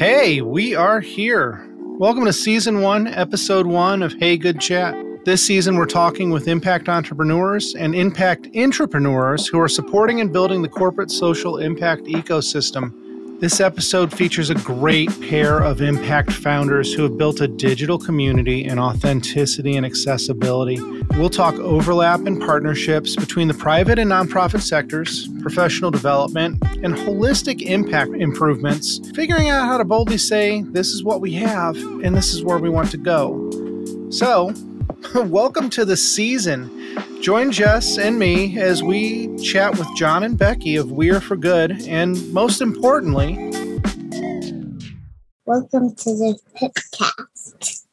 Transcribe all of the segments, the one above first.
Hey, we are here. Welcome to season one, episode one of Hey Good Chat. This season, we're talking with impact entrepreneurs and impact entrepreneurs who are supporting and building the corporate social impact ecosystem. This episode features a great pair of impact founders who have built a digital community in authenticity and accessibility. We'll talk overlap and partnerships between the private and nonprofit sectors, professional development, and holistic impact improvements, figuring out how to boldly say, this is what we have and this is where we want to go. So, welcome to the season. Join Jess and me as we chat with Jon and Becky of We Are for Good, and most importantly, welcome to the Pipcast.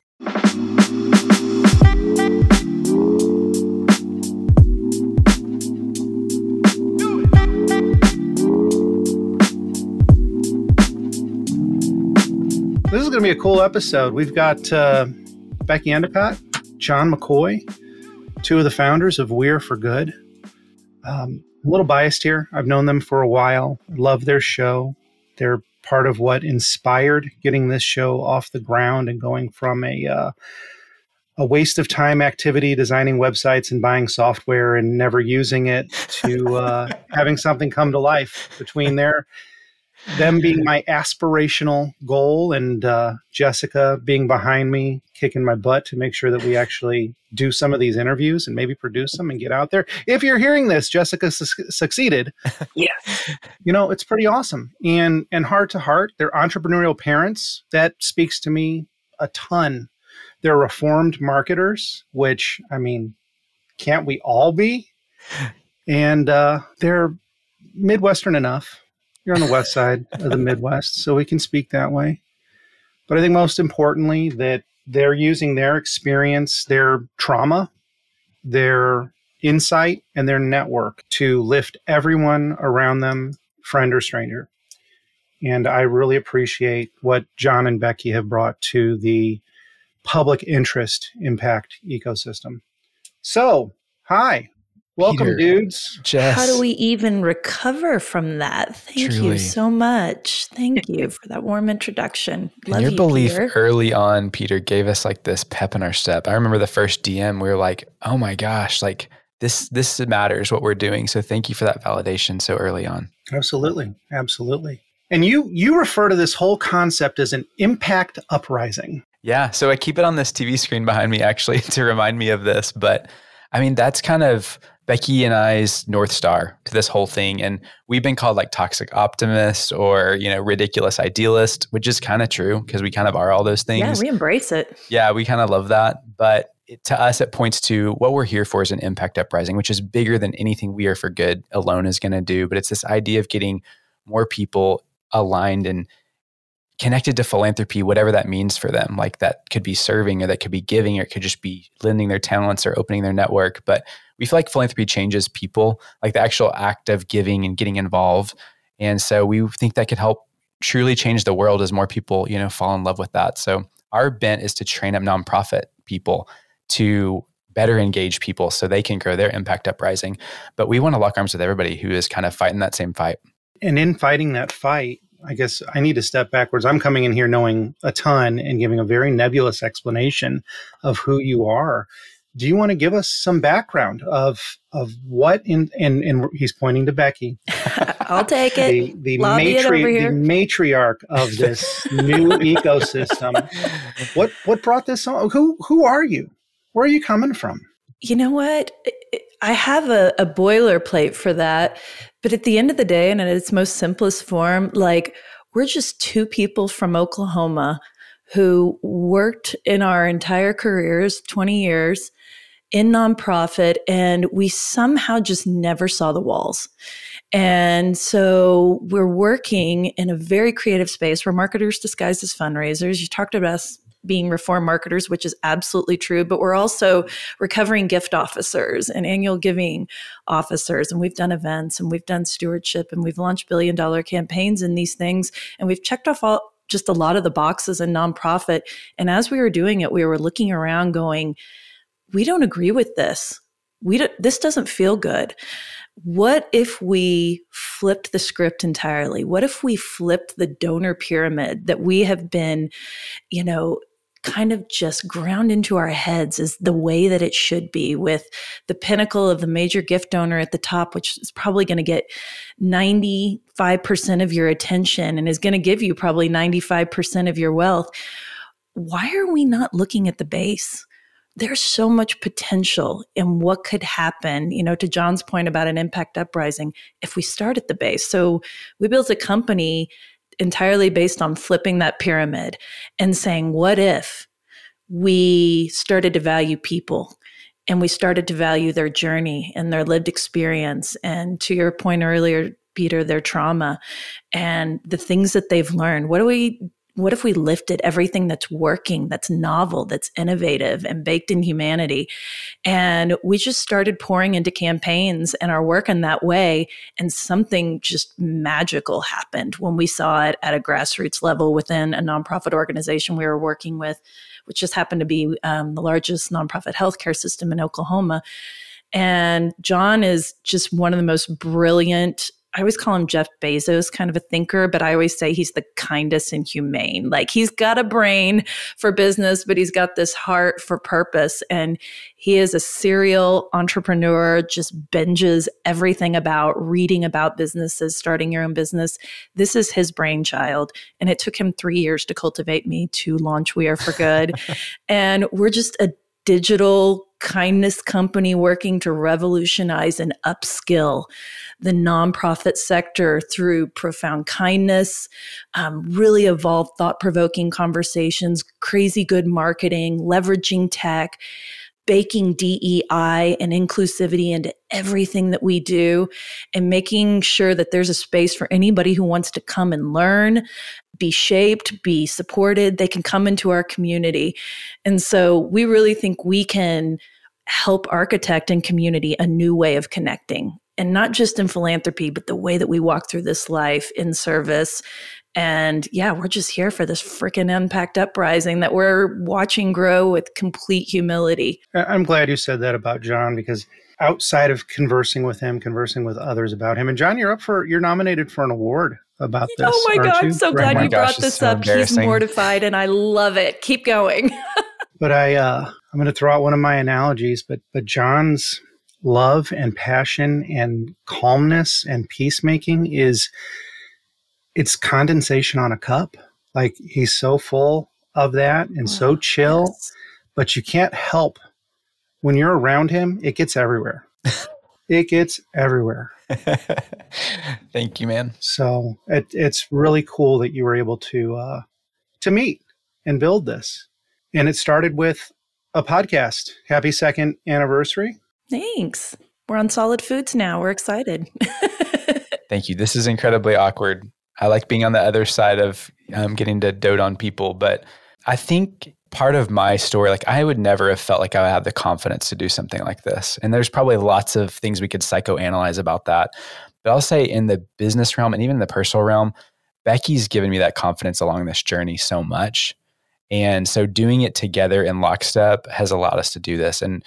This is going to be a cool episode. We've got uh, Becky Endicott, Jon McCoy, two of the founders of We're for Good. Um, a little biased here. I've known them for a while. Love their show. They're part of what inspired getting this show off the ground and going from a uh, a waste of time activity designing websites and buying software and never using it to uh, having something come to life between their them being my aspirational goal and uh, Jessica being behind me, kicking my butt to make sure that we actually do some of these interviews and maybe produce them and get out there. If you're hearing this, Jessica su- succeeded. yeah, you know it's pretty awesome. And and heart to heart, they're entrepreneurial parents. That speaks to me a ton. They're reformed marketers, which I mean, can't we all be? And uh, they're Midwestern enough you're on the west side of the Midwest, so we can speak that way. But I think most importantly, that they're using their experience, their trauma, their insight, and their network to lift everyone around them, friend or stranger. And I really appreciate what Jon and Becky have brought to the public interest impact ecosystem. So, hi, Welcome, Peter, dudes. Jess. How do we even recover from that? Thank Truly. you so much. Thank you for that warm introduction. Love your you, belief Peter. early on, Peter, gave us like this pep in our step. I remember the first DM, we were like, "Oh my gosh, like this this matters what we're doing." So thank you for that validation so early on. Absolutely, absolutely. And you you refer to this whole concept as an impact uprising. Yeah. So I keep it on this TV screen behind me actually to remind me of this, but I mean that's kind of Becky and I's North Star to this whole thing. And we've been called like toxic optimist or, you know, ridiculous idealist, which is kind of true because we kind of are all those things. Yeah, we embrace it. Yeah, we kind of love that. But it, to us, it points to what we're here for is an impact uprising, which is bigger than anything we are for good alone is going to do. But it's this idea of getting more people aligned and connected to philanthropy, whatever that means for them. Like that could be serving or that could be giving or it could just be lending their talents or opening their network. But we feel like philanthropy changes people, like the actual act of giving and getting involved. And so we think that could help truly change the world as more people, you know, fall in love with that. So our bent is to train up nonprofit people to better engage people so they can grow their impact uprising. But we want to lock arms with everybody who is kind of fighting that same fight. And in fighting that fight, I guess I need to step backwards. I'm coming in here knowing a ton and giving a very nebulous explanation of who you are do you want to give us some background of of what in and and he's pointing to Becky. I'll take it. The, the, matri- the matriarch of this new ecosystem. What what brought this on? Who who are you? Where are you coming from? You know what? I have a, a boilerplate for that, but at the end of the day, and in its most simplest form, like we're just two people from Oklahoma who worked in our entire careers, 20 years, in nonprofit, and we somehow just never saw the walls. And so we're working in a very creative space. We're marketers disguised as fundraisers. You talked about us being reform marketers, which is absolutely true, but we're also recovering gift officers and annual giving officers. And we've done events and we've done stewardship and we've launched billion dollar campaigns and these things. And we've checked off all just a lot of the boxes in nonprofit. And as we were doing it, we were looking around going, we don't agree with this. We do, this doesn't feel good. what if we flipped the script entirely? What if we flipped the donor pyramid that we have been, you know, kind of just ground into our heads is the way that it should be with the pinnacle of the major gift donor at the top which is probably going to get 95% of your attention and is going to give you probably 95% of your wealth why are we not looking at the base there's so much potential in what could happen, you know, to Jon's point about an impact uprising if we start at the base. So we built a company entirely based on flipping that pyramid and saying, what if we started to value people and we started to value their journey and their lived experience? And to your point earlier, Peter, their trauma and the things that they've learned. What do we what if we lifted everything that's working, that's novel, that's innovative and baked in humanity? And we just started pouring into campaigns and our work in that way. And something just magical happened when we saw it at a grassroots level within a nonprofit organization we were working with, which just happened to be um, the largest nonprofit healthcare system in Oklahoma. And Jon is just one of the most brilliant I always call him Jeff Bezos, kind of a thinker, but I always say he's the kindest and humane. Like he's got a brain for business, but he's got this heart for purpose. And he is a serial entrepreneur, just binges everything about reading about businesses, starting your own business. This is his brainchild. And it took him three years to cultivate me to launch We Are for Good. and we're just a digital kindness company working to revolutionize and upskill the nonprofit sector through profound kindness, um, really evolved thought provoking conversations, crazy good marketing, leveraging tech, baking DEI and inclusivity into everything that we do, and making sure that there's a space for anybody who wants to come and learn, be shaped, be supported. They can come into our community. And so we really think we can help architect and community a new way of connecting and not just in philanthropy, but the way that we walk through this life in service. And yeah, we're just here for this freaking impact uprising that we're watching grow with complete humility. I'm glad you said that about Jon because outside of conversing with him, conversing with others about him, and Jon, you're up for, you're nominated for an award about this. Oh my God, you? I'm so glad oh you gosh, brought this so up. He's mortified and I love it. Keep going. but I, uh, I'm going to throw out one of my analogies, but, but Jon's love and passion and calmness and peacemaking is it's condensation on a cup. Like he's so full of that and so chill, Yes. but you can't help when you're around him, it gets everywhere. it gets everywhere. Thank you, man. So it, it's really cool that you were able to uh, to meet and build this. And it started with a podcast. Happy second anniversary. Thanks. We're on solid foods now. We're excited. Thank you. This is incredibly awkward. I like being on the other side of um, getting to dote on people, but I think part of my story, like I would never have felt like I had the confidence to do something like this. And there's probably lots of things we could psychoanalyze about that. But I'll say in the business realm and even the personal realm, Becky's given me that confidence along this journey so much. And so doing it together in lockstep has allowed us to do this. And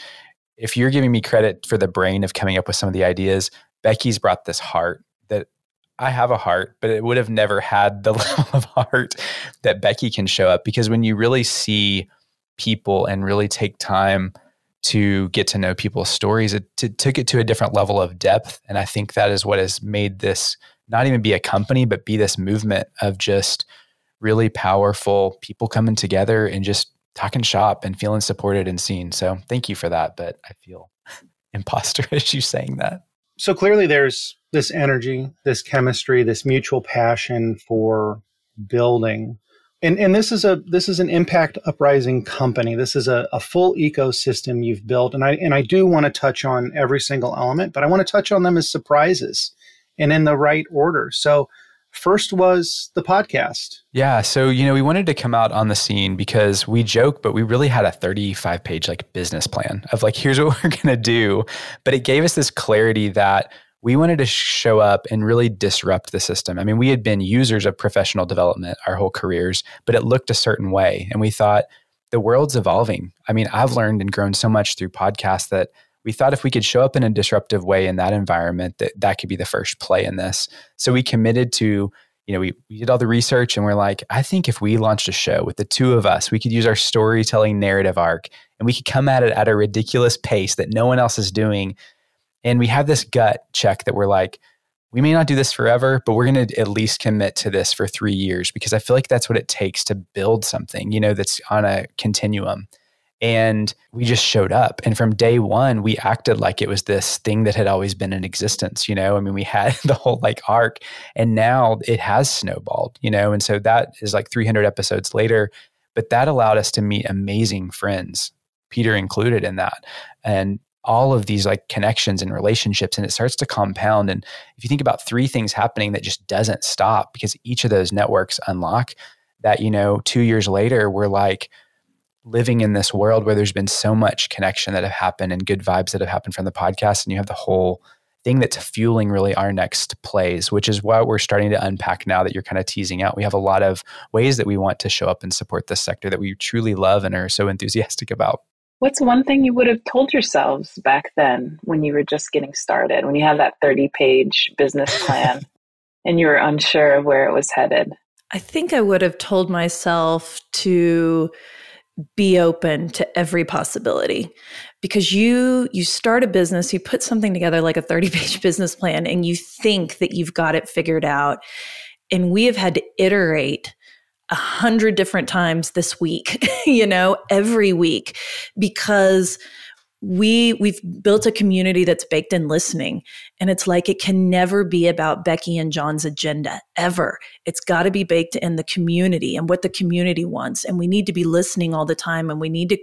if you're giving me credit for the brain of coming up with some of the ideas, Becky's brought this heart I have a heart, but it would have never had the level of heart that Becky can show up because when you really see people and really take time to get to know people's stories, it, it took it to a different level of depth. And I think that is what has made this not even be a company, but be this movement of just really powerful people coming together and just talking shop and feeling supported and seen. So thank you for that. But I feel imposter as you saying that. So clearly there's this energy, this chemistry, this mutual passion for building. And, and this is a this is an impact uprising company. This is a, a full ecosystem you've built. And I and I do want to touch on every single element, but I want to touch on them as surprises and in the right order. So first was the podcast. Yeah. So, you know, we wanted to come out on the scene because we joke, but we really had a 35 page like business plan of like, here's what we're going to do. But it gave us this clarity that we wanted to show up and really disrupt the system. I mean, we had been users of professional development our whole careers, but it looked a certain way. And we thought the world's evolving. I mean, I've learned and grown so much through podcasts that we thought if we could show up in a disruptive way in that environment, that that could be the first play in this. So we committed to, you know, we, we did all the research and we're like, I think if we launched a show with the two of us, we could use our storytelling narrative arc and we could come at it at a ridiculous pace that no one else is doing. And we have this gut check that we're like, we may not do this forever, but we're going to at least commit to this for three years because I feel like that's what it takes to build something, you know, that's on a continuum. And we just showed up. And from day one, we acted like it was this thing that had always been in existence. You know, I mean, we had the whole like arc, and now it has snowballed, you know, and so that is like 300 episodes later. But that allowed us to meet amazing friends, Peter included in that. And all of these like connections and relationships and it starts to compound and if you think about three things happening that just doesn't stop because each of those networks unlock that you know 2 years later we're like living in this world where there's been so much connection that have happened and good vibes that have happened from the podcast and you have the whole thing that's fueling really our next plays which is what we're starting to unpack now that you're kind of teasing out. We have a lot of ways that we want to show up and support this sector that we truly love and are so enthusiastic about. What's one thing you would have told yourselves back then when you were just getting started when you had that 30 page business plan and you were unsure of where it was headed? I think i would have told myself to be open to every possibility. Because you you start a business you put something together like a 30 page business plan and you think that you've got it figured out. And we have had to iterate a hundred different times this week you know every week because we we've built a community that's baked in listening and it's like it can never be about Becky and Jon's agenda ever. It's got to be baked in the community and what the community wants and we need to be listening all the time and we need to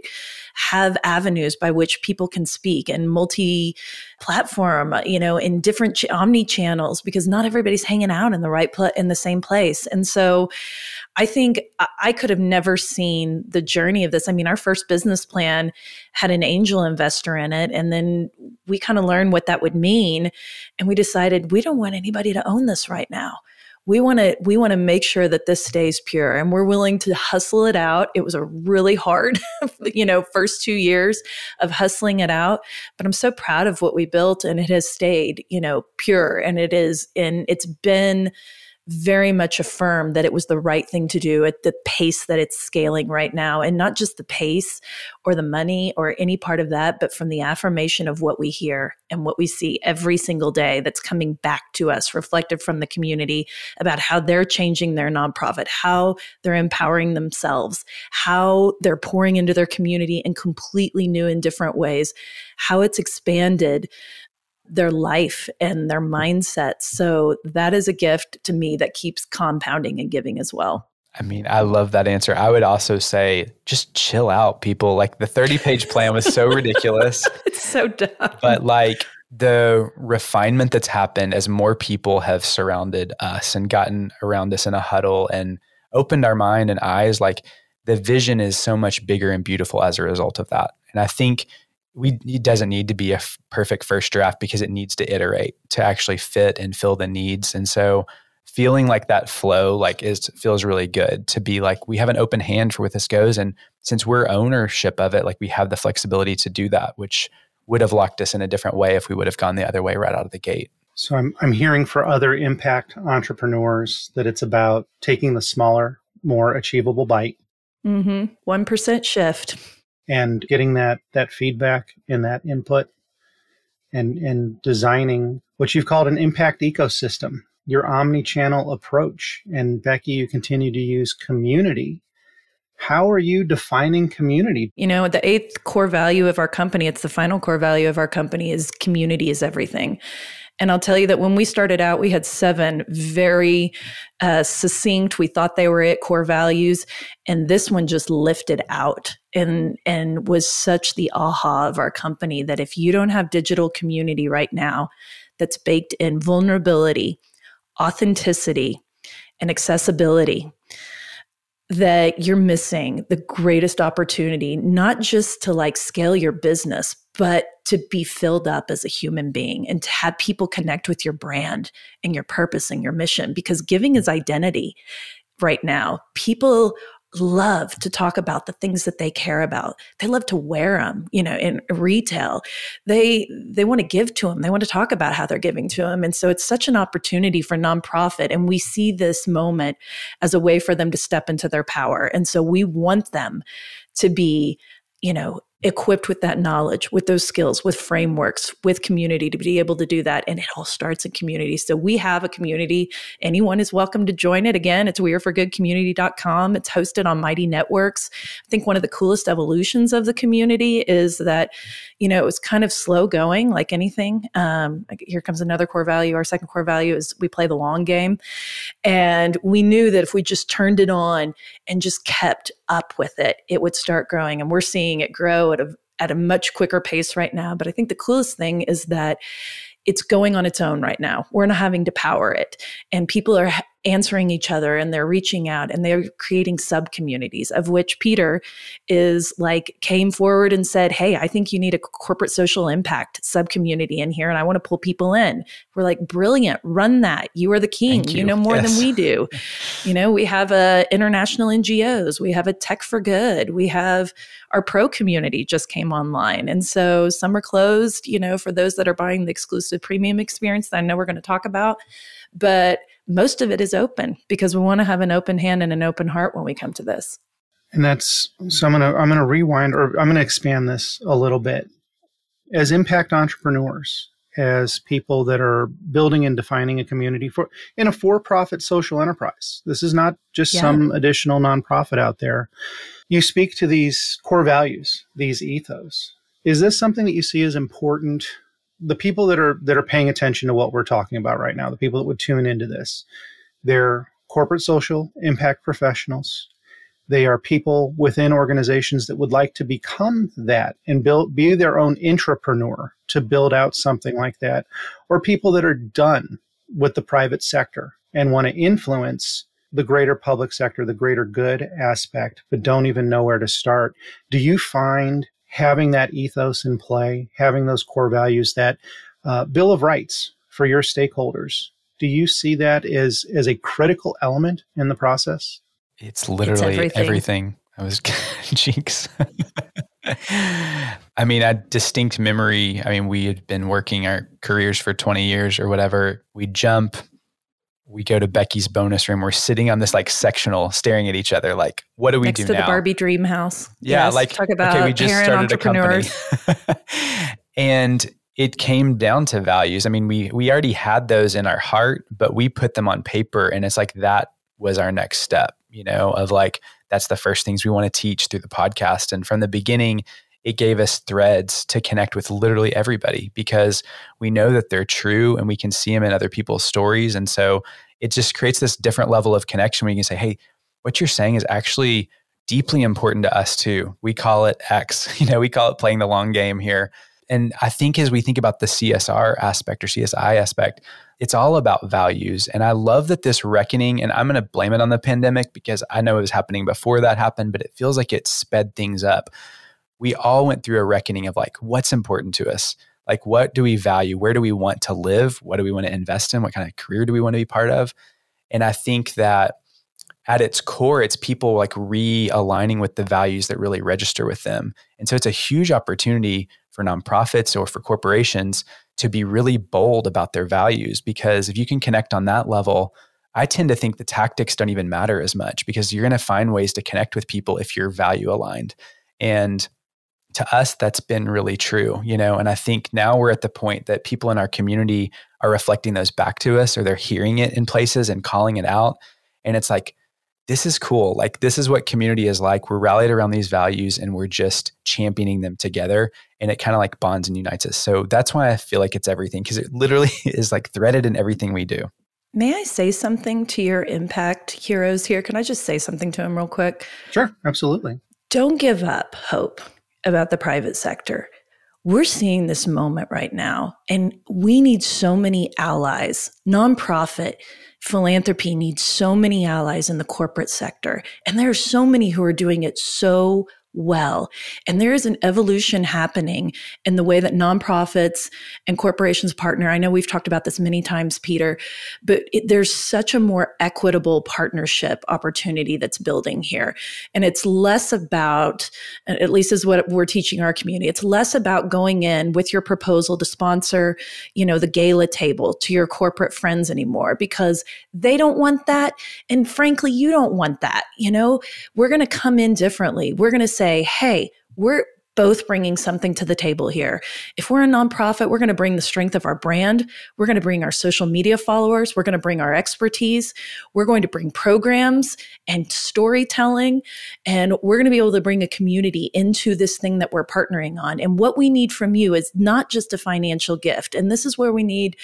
have avenues by which people can speak and multi platform uh, you know in different ch- omni channels because not everybody's hanging out in the right pl- in the same place. And so I think I could have never seen the journey of this. I mean, our first business plan had an angel investor in it. And then we kind of learned what that would mean. And we decided we don't want anybody to own this right now. We want to we want to make sure that this stays pure and we're willing to hustle it out. It was a really hard, you know, first 2 years of hustling it out, but I'm so proud of what we built and it has stayed, you know, pure and it is and it's been very much affirm that it was the right thing to do at the pace that it's scaling right now. And not just the pace or the money or any part of that, but from the affirmation of what we hear and what we see every single day that's coming back to us, reflected from the community about how they're changing their nonprofit, how they're empowering themselves, how they're pouring into their community in completely new and different ways, how it's expanded their life and their mindset. So that is a gift to me that keeps compounding and giving as well. I mean, I love that answer. I would also say just chill out, people. Like the 30 page plan was so ridiculous. it's so dumb. But like the refinement that's happened as more people have surrounded us and gotten around us in a huddle and opened our mind and eyes, like the vision is so much bigger and beautiful as a result of that. And I think we it doesn't need to be a f- perfect first draft because it needs to iterate to actually fit and fill the needs. And so feeling like that flow like is feels really good to be like we have an open hand for where this goes. And since we're ownership of it like we have the flexibility to do that which would have locked us in a different way if we would have gone the other way right out of the gate. So i'm, I'm hearing for other impact entrepreneurs that it's about taking the smaller more achievable bite. Mm-hmm. 1% shift and getting that that feedback and that input and and designing what you've called an impact ecosystem your omni-channel approach. And becky you continue to use community. How are you defining community? You know the eighth core value of our company it's the final core value of our company is community is everything and I'll tell you that when we started out, we had seven very uh, succinct. We thought they were at core values, and this one just lifted out and and was such the aha of our company that if you don't have digital community right now, that's baked in vulnerability, authenticity, and accessibility that you're missing the greatest opportunity, not just to like scale your business, but to be filled up as a human being and to have people connect with your brand and your purpose and your mission because giving is identity right now. People love to talk about the things that they care about. They love to wear them, you know, in retail. They they want to give to them. They want to talk about how they're giving to them. And so it's such an opportunity for nonprofit and we see this moment as a way for them to step into their power. And so we want them to be you know equipped with that knowledge, with those skills, with frameworks, with community to be able to do that. And it all starts in community. So we have a community. Anyone is welcome to join it. Again, it's weareforgoodcommunity.com. It's hosted on Mighty Networks. I think one of the coolest evolutions of the community is that, you know, it was kind of slow going, like anything. Um, here comes another core value. Our second core value is we play the long game. And we knew that if we just turned it on and just kept up with it, it would start growing. And we're seeing it grow at a at a much quicker pace right now. But I think the coolest thing is that it's going on its own right now. We're not having to power it. And people are answering each other and they're reaching out and they're creating sub communities of which Peter is like came forward and said, Hey, I think you need a corporate social impact sub community in here and I want to pull people in. We're like, brilliant, run that. You are the king. You. you. know more yes. than we do. you know, we have a international NGOs, we have a tech for good, we have our pro community just came online. And so some are closed, you know, for those that are buying the exclusive premium experience that I know we're going to talk about. But most of it is open because we want to have an open hand and an open heart when we come to this. And that's so I'm gonna I'm gonna rewind or I'm gonna expand this a little bit. As impact entrepreneurs, as people that are building and defining a community for in a for-profit social enterprise. This is not just yeah. some additional nonprofit out there. You speak to these core values, these ethos. Is this something that you see as important the people that are that are paying attention to what we're talking about right now, the people that would tune into this, they're corporate social impact professionals. They are people within organizations that would like to become that and build be their own intrapreneur to build out something like that, or people that are done with the private sector and want to influence the greater public sector, the greater good aspect, but don't even know where to start. Do you find having that ethos in play, having those core values, that uh, Bill of Rights for your stakeholders. Do you see that as as a critical element in the process? It's literally it's everything. everything. I was cheeks. I mean, a distinct memory. I mean, we had been working our careers for 20 years or whatever. We jump we go to Becky's bonus room. We're sitting on this like sectional, staring at each other. Like, what do we Next do to now? the Barbie Dream House. Yeah, yes, like talk about okay, we just started a company, and it came down to values. I mean, we we already had those in our heart, but we put them on paper, and it's like that was our next step. You know, of like that's the first things we want to teach through the podcast, and from the beginning, it gave us threads to connect with literally everybody because we know that they're true and we can see them in other people's stories. And so it just creates this different level of connection where you can say, hey, what you're saying is actually deeply important to us too. We call it X, you know, we call it playing the long game here. And I think as we think about the CSR aspect or CSI aspect, it's all about values. And I love that this reckoning, and I'm going to blame it on the pandemic because I know it was happening before that happened, but it feels like it sped things up we all went through a reckoning of like what's important to us? Like what do we value? Where do we want to live? What do we want to invest in? What kind of career do we want to be part of? And i think that at its core it's people like realigning with the values that really register with them. And so it's a huge opportunity for nonprofits or for corporations to be really bold about their values because if you can connect on that level I tend to think the tactics don't even matter as much because you're going to find ways to connect with people if you're value aligned. And to us that's been really true you know and i think now we're at the point that people in our community are reflecting those back to us or they're hearing it in places and calling it out and it's like this is cool like this is what community is like we're rallied around these values and we're just championing them together and it kind of like bonds and unites us so that's why i feel like it's everything because it literally is like threaded in everything we do May I say something to your impact heroes here? Can I just say something to them real quick? Sure, absolutely. Don't give up hope about the private sector. We're seeing this moment right now, and we need so many allies. Nonprofit philanthropy needs so many allies in the corporate sector. And there are so many who are doing it so well. And there is an evolution happening in the way that nonprofits and corporations partner. I know we've talked about this many times, Peter, but it, there's such a more equitable partnership opportunity that's building here. And it's less about, at least is what we're teaching our community, it's less about going in with your proposal to sponsor, you know, the gala table to your corporate friends anymore because they don't want that. And frankly, you don't want that. You know, we're going to come in differently. We're going to say, hey, we're both bringing something to the table here. If we're a nonprofit, we're going to bring the strength of our brand. We're going to bring our social media followers. We're going to bring our expertise. We're going to bring programs and storytelling. And we're going to be able to bring a community into this thing that we're partnering on. And what we need from you is not just a financial gift. And this is where we need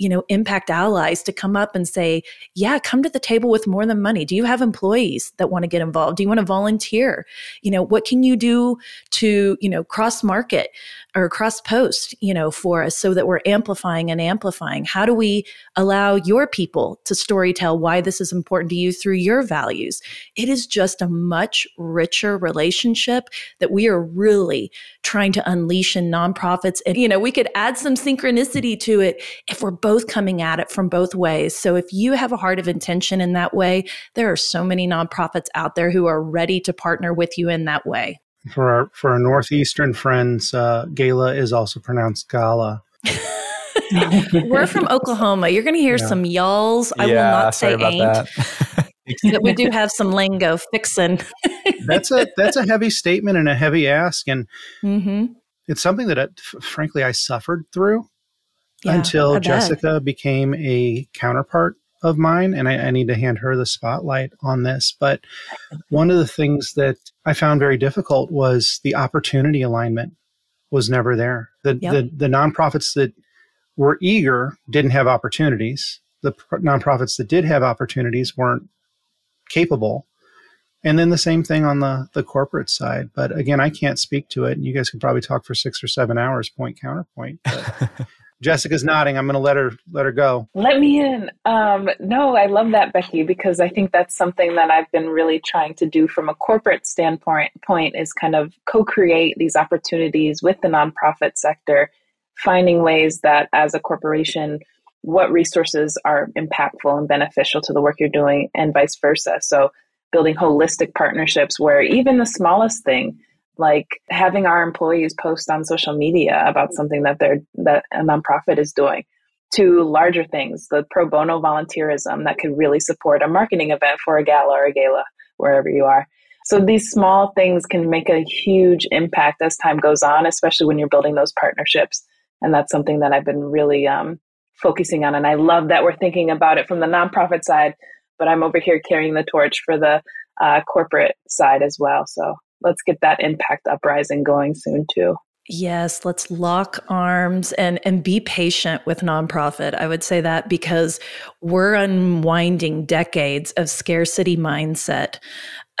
you know, impact allies to come up and say, yeah, come to the table with more than money. Do you have employees that want to get involved? Do you want to volunteer? You know, what can you do to, you know, cross market or cross post, you know, for us so that we're amplifying and amplifying? How do we allow your people to storytell why this is important to you through your values? It is just a much richer relationship that we are really trying to unleash in nonprofits. And, you know, we could add some synchronicity to it if we're both coming at it from both ways. So if you have a heart of intention in that way, there are so many nonprofits out there who are ready to partner with you in that way. For our for our northeastern friends, uh, gala is also pronounced gala. We're from Oklahoma. You're going to hear yeah. some y'alls. I yeah, will not say ain't. That. but we do have some lingo fixing. that's a that's a heavy statement and a heavy ask, and mm-hmm. it's something that, it, frankly, I suffered through yeah, until Jessica became a counterpart of mine. And I, I, need to hand her the spotlight on this. But one of the things that I found very difficult was the opportunity alignment was never there. The, yep. the, the nonprofits that were eager didn't have opportunities. The pr- nonprofits that did have opportunities weren't capable. And then the same thing on the, the corporate side. But again, I can't speak to it. And you guys could probably talk for six or seven hours, point counterpoint. But Jessica's nodding. I'm going to let her let her go. Let me in. Um, no, I love that, Becky, because I think that's something that I've been really trying to do from a corporate standpoint. Point is kind of co-create these opportunities with the nonprofit sector, finding ways that as a corporation, what resources are impactful and beneficial to the work you're doing, and vice versa. So, building holistic partnerships where even the smallest thing like having our employees post on social media about something that they're that a nonprofit is doing to larger things the pro bono volunteerism that could really support a marketing event for a gala or a gala wherever you are. So these small things can make a huge impact as time goes on especially when you're building those partnerships. And that's something that i've been really um, focusing on. And i love that we're thinking about it from the nonprofit side but i'm over here carrying the torch for the uh, corporate side as well. So let's get that impact uprising going soon too. Yes, let's lock arms and and be patient with nonprofit. I would say that because we're unwinding decades of scarcity mindset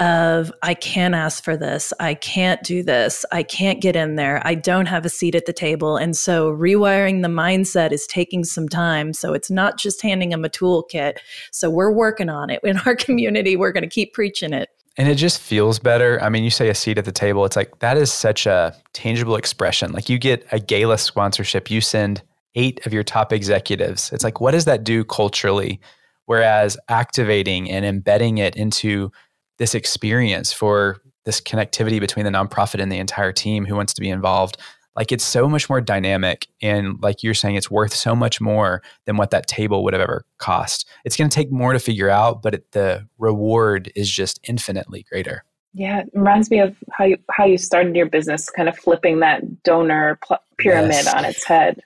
of I can't ask for this, I can't do this, I can't get in there, I don't have a seat at the table. And so rewiring the mindset is taking some time. So it's not just handing them a toolkit. So we're working on it in our community. We're going to keep preaching it. And it just feels better. I mean, you say a seat at the table. It's like that is such a tangible expression. Like you get a gala sponsorship, you send eight of your top executives. It's like, what does that do culturally? Whereas activating and embedding it into this experience for this connectivity between the nonprofit and the entire team who wants to be involved, like it's so much more dynamic and like you're saying it's worth so much more than what that table would have ever cost. It's going to take more to figure out but it, the reward is just infinitely greater. Yeah it reminds me of how you how you started your business kind of flipping that donor pl- pyramid yes. on its head.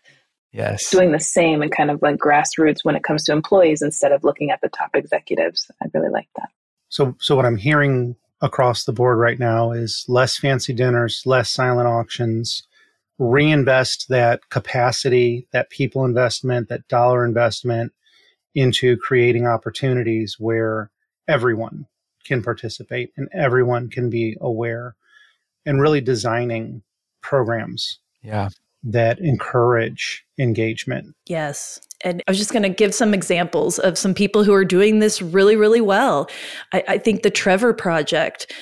Yes. Doing the same and kind of like grassroots when it comes to employees instead of looking at the top executives. I really like that. So so what i'm hearing across the board right now is less fancy dinners less silent auctions reinvest that capacity, that people investment, that dollar investment into creating opportunities where everyone can participate and everyone can be aware and really designing programs yeah. that encourage engagement. Yes. And i was just going to give some examples of some people who are doing this really really well. I, I think the trevor project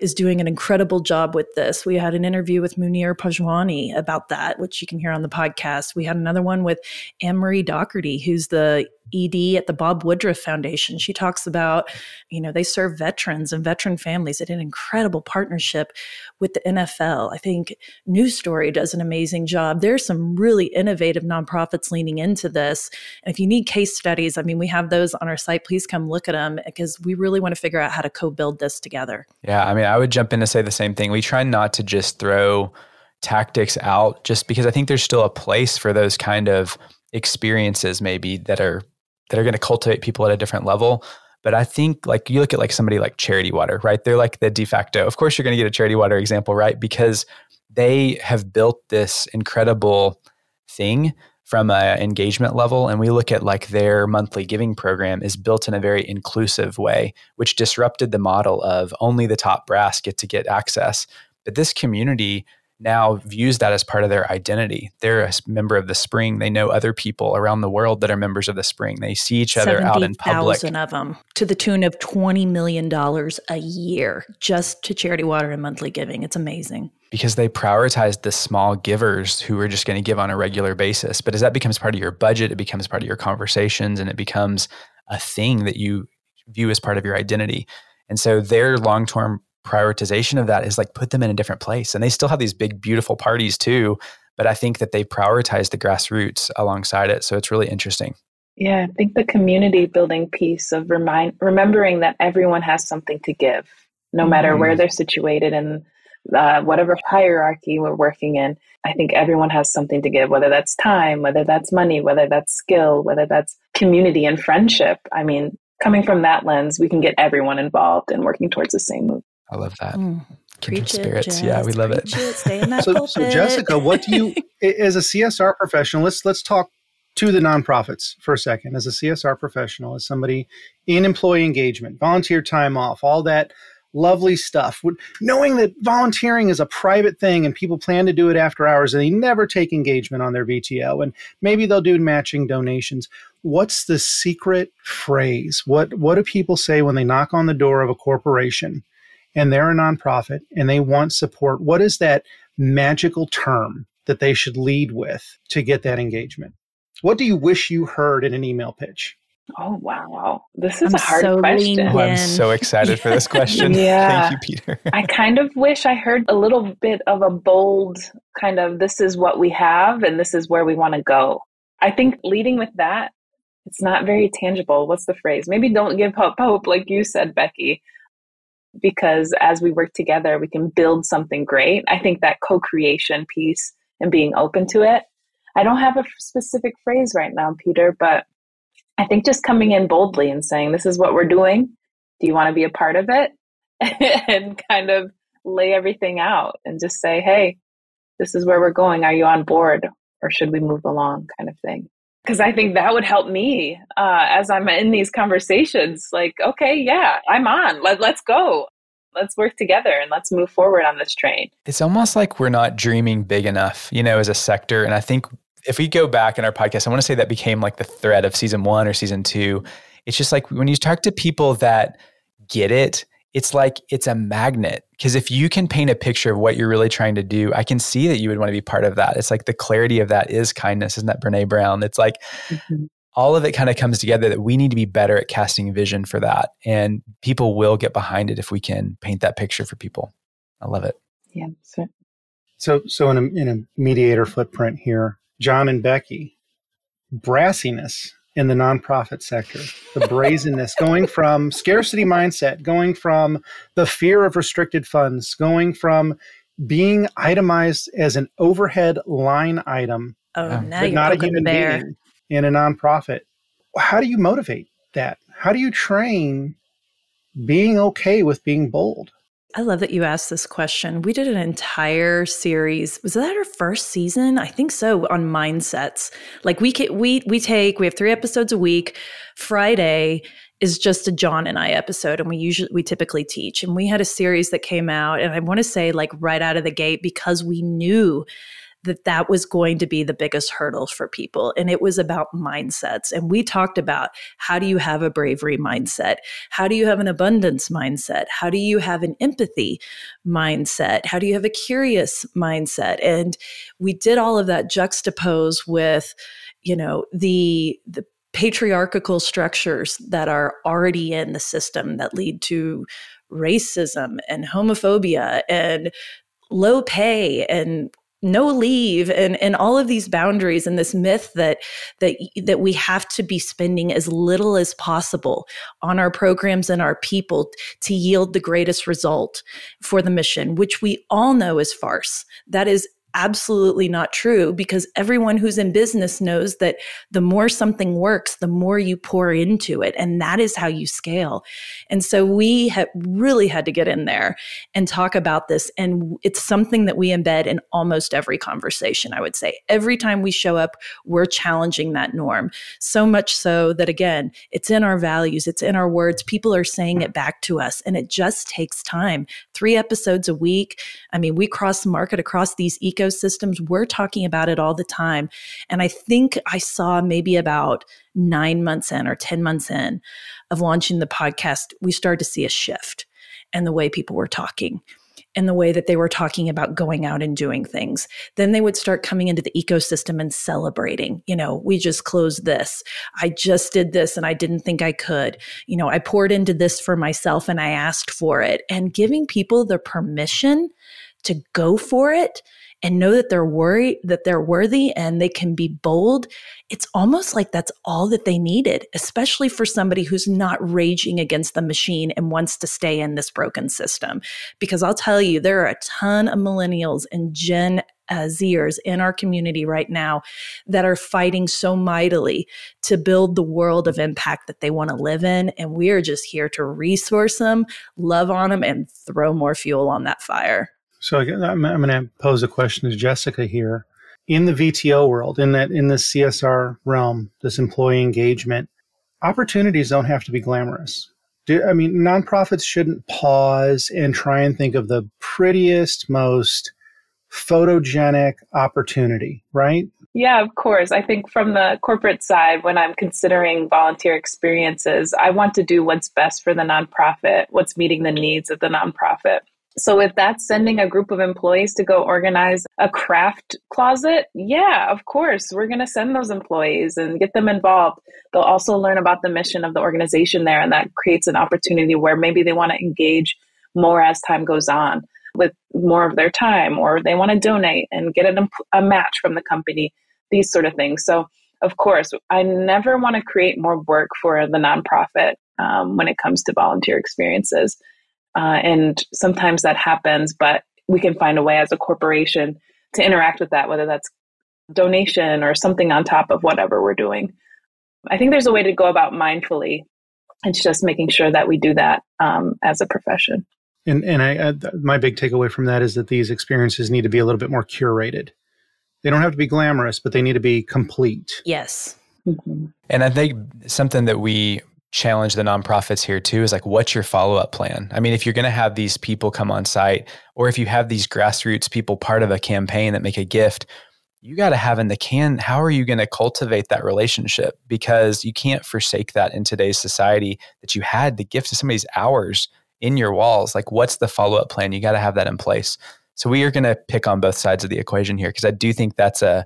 is doing an incredible job with this. We had an interview with Muneer Panjwani about that, which you can hear on the podcast. We had another one with Anne Marie Dougherty, who's the ED at the Bob Woodruff Foundation. She talks about, you know, they serve veterans and veteran families. It an incredible partnership with the NFL. I think New Story does an amazing job. There's some really innovative nonprofits leaning into this. And if you need case studies, I mean, we have those on our site. Please come look at them because we really want to figure out how to co-build this together. Yeah, I mean, I would jump in to say the same thing. We try not to just throw tactics out just because I think there's still a place for those kind of experiences maybe that are that are going to cultivate people at a different level. But I think like you look at like somebody like Charity Water, right? They're like the de facto. Of course, you're going to get a Charity Water example, right? Because they have built this incredible thing from an engagement level and we look at like their monthly giving program is built in a very inclusive way which disrupted the model of only the top brass get to get access but this community now views that as part of their identity. They're a member of the spring. They know other people around the world that are members of the spring. They see each other out in public. of them to the tune of $20 million a year just to charity water and monthly giving. It's amazing. Because they prioritize the small givers who are just going to give on a regular basis. But as that becomes part of your budget, it becomes part of your conversations and it becomes a thing that you view as part of your identity. And so their long term prioritization of that is like put them in a different place. And they still have these big, beautiful parties too. But I think that they prioritize the grassroots alongside it. So it's really interesting. Yeah, I think the community building piece of remind remembering that everyone has something to give, no mm-hmm. matter where they're situated and uh, whatever hierarchy we're working in. I think everyone has something to give, whether that's time, whether that's money, whether that's skill, whether that's community and friendship. I mean, coming from that lens, we can get everyone involved and working towards the same move. I love that. Mm. Kindred spirits. It, yeah, we love it. it so, so, Jessica, what do you, as a CSR professional, let's let's talk to the nonprofits for a second. As a CSR professional, as somebody in employee engagement, volunteer time off, all that lovely stuff. Knowing that volunteering is a private thing and people plan to do it after hours and they never take engagement on their VTO and maybe they'll do matching donations. What's the secret phrase? What what do people say when they knock on the door of a corporation and they're a nonprofit and they want support, what is that magical term that they should lead with to get that engagement? What do you wish you heard in an email pitch? Oh wow, this is I'm a hard so question. Oh, I'm so excited for this question. yeah. Thank you, Peter. I kind of wish I heard a little bit of a bold kind of this is what we have and this is where we want to go. I think leading with that, it's not very tangible. What's the phrase? Maybe don't give up hope, like you said, Becky because as we work together, we can build something great. I think that co creation piece and being open to it. I don't have a specific phrase right now, Peter, but I think just coming in boldly and saying, This is what we're doing. Do you want to be a part of it? and kind of lay everything out and just say, Hey, this is where we're going. Are you on board? Or should we move along? Kind of thing because I think that would help me uh, as I'm in these conversations. Like, okay, yeah, I'm on. Let, let's go. Let's work together and let's move forward on this train. It's almost like we're not dreaming big enough, you know, as a sector. And I think if we go back in our podcast, I want to say that became like the thread of season one or season two. It's just like when you talk to people that get it it's like it's a magnet. Because if you can paint a picture of what you're really trying to do i can see that you would want to be part of that. It's like the clarity of that is kindness isn't that brené brown? It's like mm-hmm. all of it kind of comes together that we need to be better at casting vision for that and people will get behind it if we can paint that picture for people. I love it. Yeah so so, so in, a, in a mediator footprint here jon and becky brassiness in the nonprofit sector. The brazenness going from scarcity mindset, going from the fear of restricted funds, going from being itemized as an overhead line item, oh, now but not a human being in a nonprofit. How do you motivate that? How do you train being okay with being bold? I love that you asked this question. We did an entire series. Was that our first season? I think so on mindsets. Like we can, we we take we have 3 episodes a week. Friday is just a Jon and I episode and we usually we typically teach. And we had a series that came out and I want to say like right out of the gate because we knew that that was going to be the biggest hurdle for people. And it was about mindsets. And we talked about how do you have a bravery mindset? How do you have an abundance mindset? How do you have an empathy mindset? How do you have a curious mindset? And we did all of that juxtapose with, you know, the, the patriarchal structures that are already in the system that lead to racism and homophobia and low pay and no leave and and all of these boundaries and this myth that that that we have to be spending as little as possible on our programs and our people to yield the greatest result for the mission which we all know is farce. That is absolutely not true because everyone who's in business knows that the more something works, the more you pour into it. And that is how you scale. And so we have really had to get in there and talk about this. And it's something that we embed in almost every conversation, I would say. Every time we show up, we're challenging that norm. So much so that, again, it's in our values, it's in our words. People are saying it back to us. And it just takes time. Three episodes a week. I mean, we cross market across these ecosystems. We're talking about it all the time. And I think I saw maybe about nine months in or 10 months in of launching the podcast, we started to see a shift in the way people were talking and the way that they were talking about going out and doing things. Then they would start coming into the ecosystem and celebrating. You know, we just closed this. I just did this and I didn't think I could. You know, I poured into this for myself and I asked for it. And giving people the permission to go for it and know that they're worried that they're worthy and they can be bold it's almost like that's all that they needed especially for somebody who's not raging against the machine and wants to stay in this broken system because i'll tell you there are a ton of millennials and gen uh, Zers in our community right now that are fighting so mightily to build the world of impact that they want to live in. And we are just here to resource them, love on them, and throw more fuel on that fire. So I'm, I'm going to pose a question to Jessica here. In the VTO world, in that in the CSR realm, this employee engagement, opportunities don't have to be glamorous. Do, I mean, nonprofits shouldn't pause and try and think of the prettiest, most photogenic opportunity, right? Yeah, of course. I think from the corporate side, when I'm considering volunteer experiences, I want to do what's best for the nonprofit, what's meeting the needs of the nonprofit. So if that's sending a group of employees to go organize a craft closet, yeah, of course, we're going to send those employees and get them involved. They'll also learn about the mission of the organization there, and that creates an opportunity where maybe they want to engage more as time goes on with more of their time, or they want to donate and get a, a match from the company, these sort of things. So, of course, I never want to create more work for the nonprofit um, when it comes to volunteer experiences. Uh, and sometimes that happens, but we can find a way as a corporation to interact with that, whether that's donation or something on top of whatever we're doing. I think there's a way to go about mindfully. It's just making sure that we do that um, as a profession. And and I, uh, my big takeaway from that is that these experiences need to be a little bit more curated. They don't have to be glamorous, but they need to be complete. Yes. Mm-hmm. And I think something that we challenge the nonprofits here too is like what's your follow-up plan? I mean if you're going to have these people come on site or if you have these grassroots people part of a campaign that make a gift you got to have in the can how are you going to cultivate that relationship? Because you can't forsake that in today's society that you had the gift of somebody's hours in your walls. Like what's the follow-up plan? You got to have that in place. So we are going to pick on both sides of the equation here because i do think that's a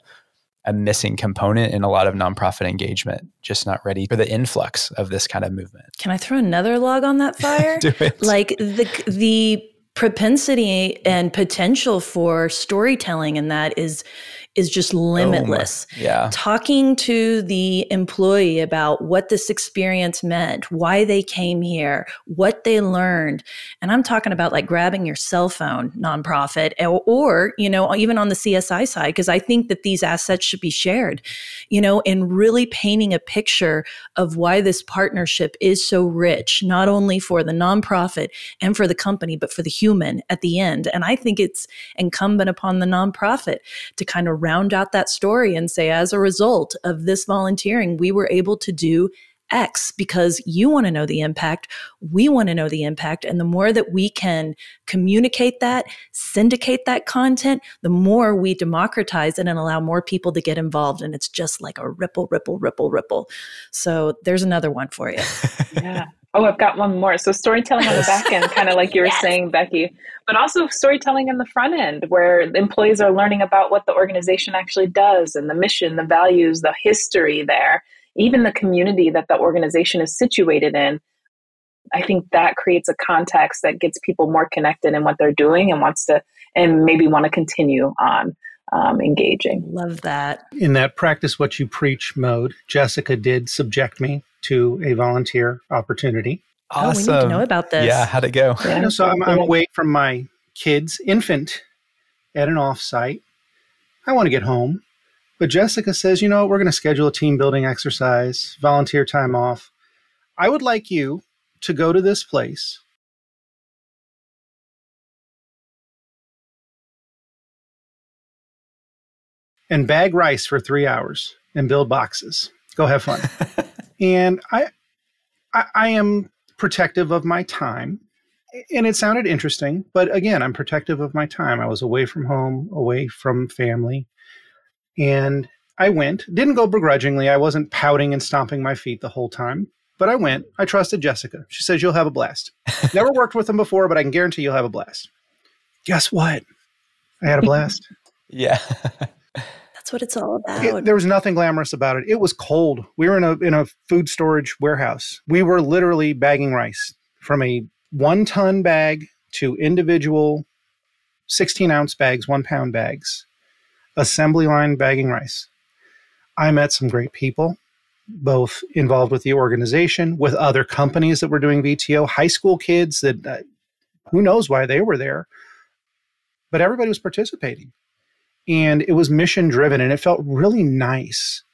a missing component in a lot of nonprofit engagement, just not ready for the influx of this kind of movement. Can I throw another log on that fire? Do it. Like the the propensity and potential for storytelling in that is is just oh limitless. Oh yeah. Talking to the employee about what this experience meant, why they came here, what they learned. And I'm talking about like grabbing your cell phone nonprofit or, or you know, even on the CSI side, because I think that these assets should be shared, you know, and really painting a picture of why this partnership is so rich, not only for the nonprofit and for the company, but for the human at the end. And I think it's incumbent upon the nonprofit to kind of round out that story and say, as a result of this volunteering, we were able to do X because you want to know the impact. We want to know the impact. And the more that we can communicate that, syndicate that content, the more we democratize it and allow more people to get involved. And it's just like a ripple, ripple, ripple, ripple. So there's another one for you. yeah. Oh, I've got one more. So storytelling on the back end, kind of like you were yes. saying, Becky, but also storytelling in the front end, where employees are learning about what the organization actually does and the mission, the values, the history there, even the community that the organization is situated in. I think that creates a context that gets people more connected in what they're doing and wants to, and maybe want to continue on. Um, engaging. Love that. In that practice what you preach mode, Jessica did subject me to a volunteer opportunity. Awesome. Oh, we need to know about this. Yeah, how'd it go? Yeah. so I'm, I'm away from my kid's infant at an offsite. I want to get home. But Jessica says, you know, we're going to schedule a team building exercise, volunteer time off. I would like you to go to this place. And bag rice for three hours and build boxes. Go have fun. and I, I, I am protective of my time. And it sounded interesting but again i'm protective of my time. I was away from home away from family. And i went didn't go begrudgingly. I wasn't pouting and stomping my feet the whole time but i went. I trusted jessica. She says you'll have a blast. Never worked with them before but i can guarantee you'll have a blast. Guess what? I had a blast. Yeah That's what it's all about. It, there was nothing glamorous about it. It was cold. We were in a in a food storage warehouse. We were literally bagging rice from a one ton bag to individual 16 ounce bags, one pound bags, assembly line bagging rice. I met some great people, both involved with the organization, with other companies that were doing VTO, high school kids that uh, who knows why they were there, but everybody was participating and it was mission driven and it felt really nice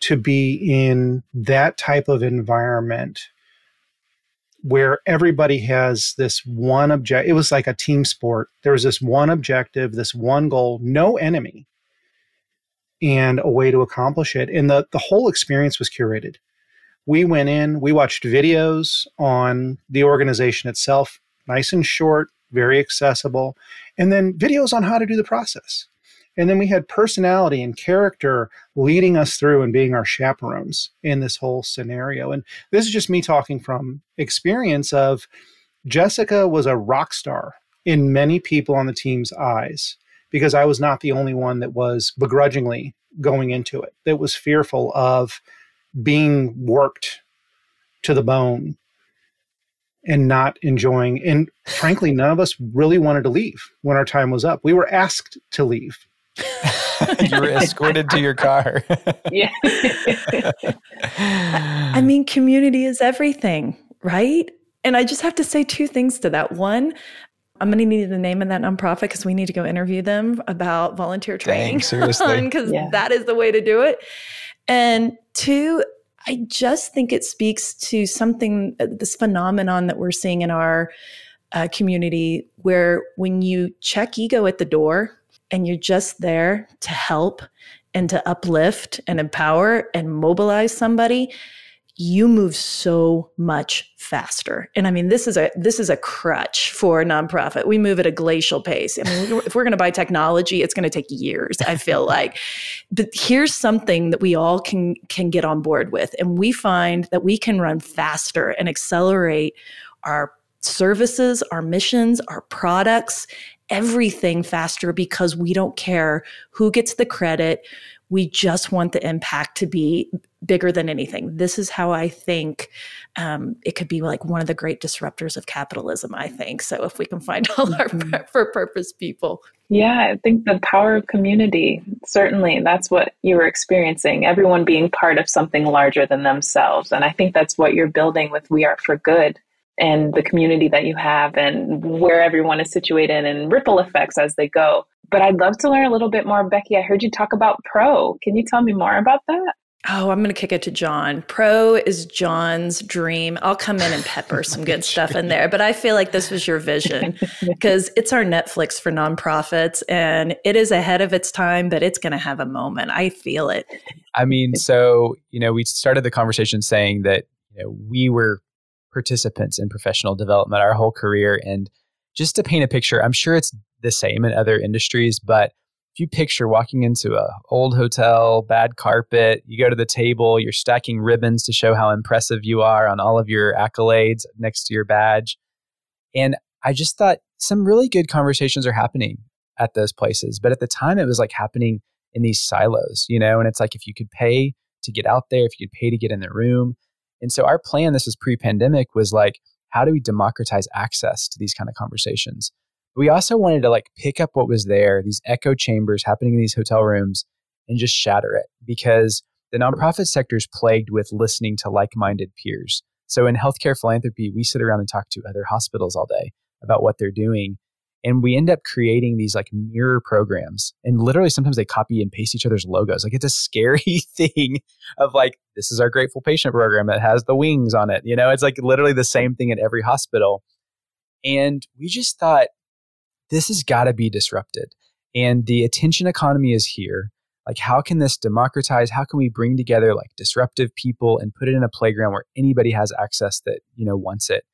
to be in that type of environment where everybody has this one object it was like a team sport. There was this one objective this one goal no enemy and a way to accomplish it and the, the whole experience was curated. We went in we watched videos on the organization itself nice and short very accessible and then videos on how to do the process and then we had personality and character leading us through and being our chaperones in this whole scenario. And this is just me talking from experience of Jessica was a rock star in many people on the team's eyes because I was not the only one that was begrudgingly going into it, that was fearful of being worked to the bone and not enjoying. And frankly, none of us really wanted to leave when our time was up. We were asked to leave you were escorted to your car. yeah. I mean, community is everything, right? And I just have to say two things to that. One, I'm going to need the name of that nonprofit because we need to go interview them about volunteer training. seriously. Because yeah. that is the way to do it. And two, I just think it speaks to something, uh, this phenomenon that we're seeing in our uh, community where when you check ego at the door, and you're just there to help and to uplift and empower and mobilize somebody you move so much faster. And i mean this is a this is a crutch for a nonprofit. We move at a glacial pace. I mean if we're going to buy technology it's going to take years i feel like. But here's something that we all can can get on board with and we find that we can run faster and accelerate our services our missions our products everything faster because we don't care who gets the credit. We just want the impact to be bigger than anything. This is how I think um, it could be like one of the great disruptors of capitalism, I think. So if we can find all our mm-hmm. for purpose people. Yeah, I think the power of community, certainly that's what you were experiencing, everyone being part of something larger than themselves. And I think that's what you're building with We Are for Good and the community that you have and where everyone is situated and ripple effects as they go. But I'd love to learn a little bit more. Becky, I heard you talk about Pro. Can you tell me more about that? Oh, I'm going to kick it to Jon. Pro is Jon's dream. I'll come in and pepper some good stuff in there, but I feel like this was your vision because it's our Netflix for nonprofits and it is ahead of its time, but it's going to have a moment. I feel it. I mean, so, you know, we started the conversation saying that you know, we were participants in professional development our whole career. And just to paint a picture, I'm sure it's the same in other industries, but if you picture walking into a old hotel, bad carpet, you go to the table, you're stacking ribbons to show how impressive you are on all of your accolades next to your badge. And I just thought some really good conversations are happening at those places. But at the time it was like happening in these silos, you know, and it's like if you could pay to get out there, if you could pay to get in the room. And so our plan, this was pre-pandemic, was like, how do we democratize access to these kind of conversations? we also wanted to like pick up what was there, these echo chambers happening in these hotel rooms, and just shatter it because the nonprofit sector is plagued with listening to like minded peers. So in healthcare philanthropy, we sit around and talk to other hospitals all day about what they're doing. And we end up creating these like mirror programs. And literally sometimes they copy and paste each other's logos. Like it's a scary thing of like, this is our grateful patient program. It has the wings on it. You know, it's like literally the same thing at every hospital. And we just thought this has got to be disrupted. And the attention economy is here. Like, how can this democratize? How can we bring together like disruptive people and put it in a playground where anybody has access that, you know, wants it?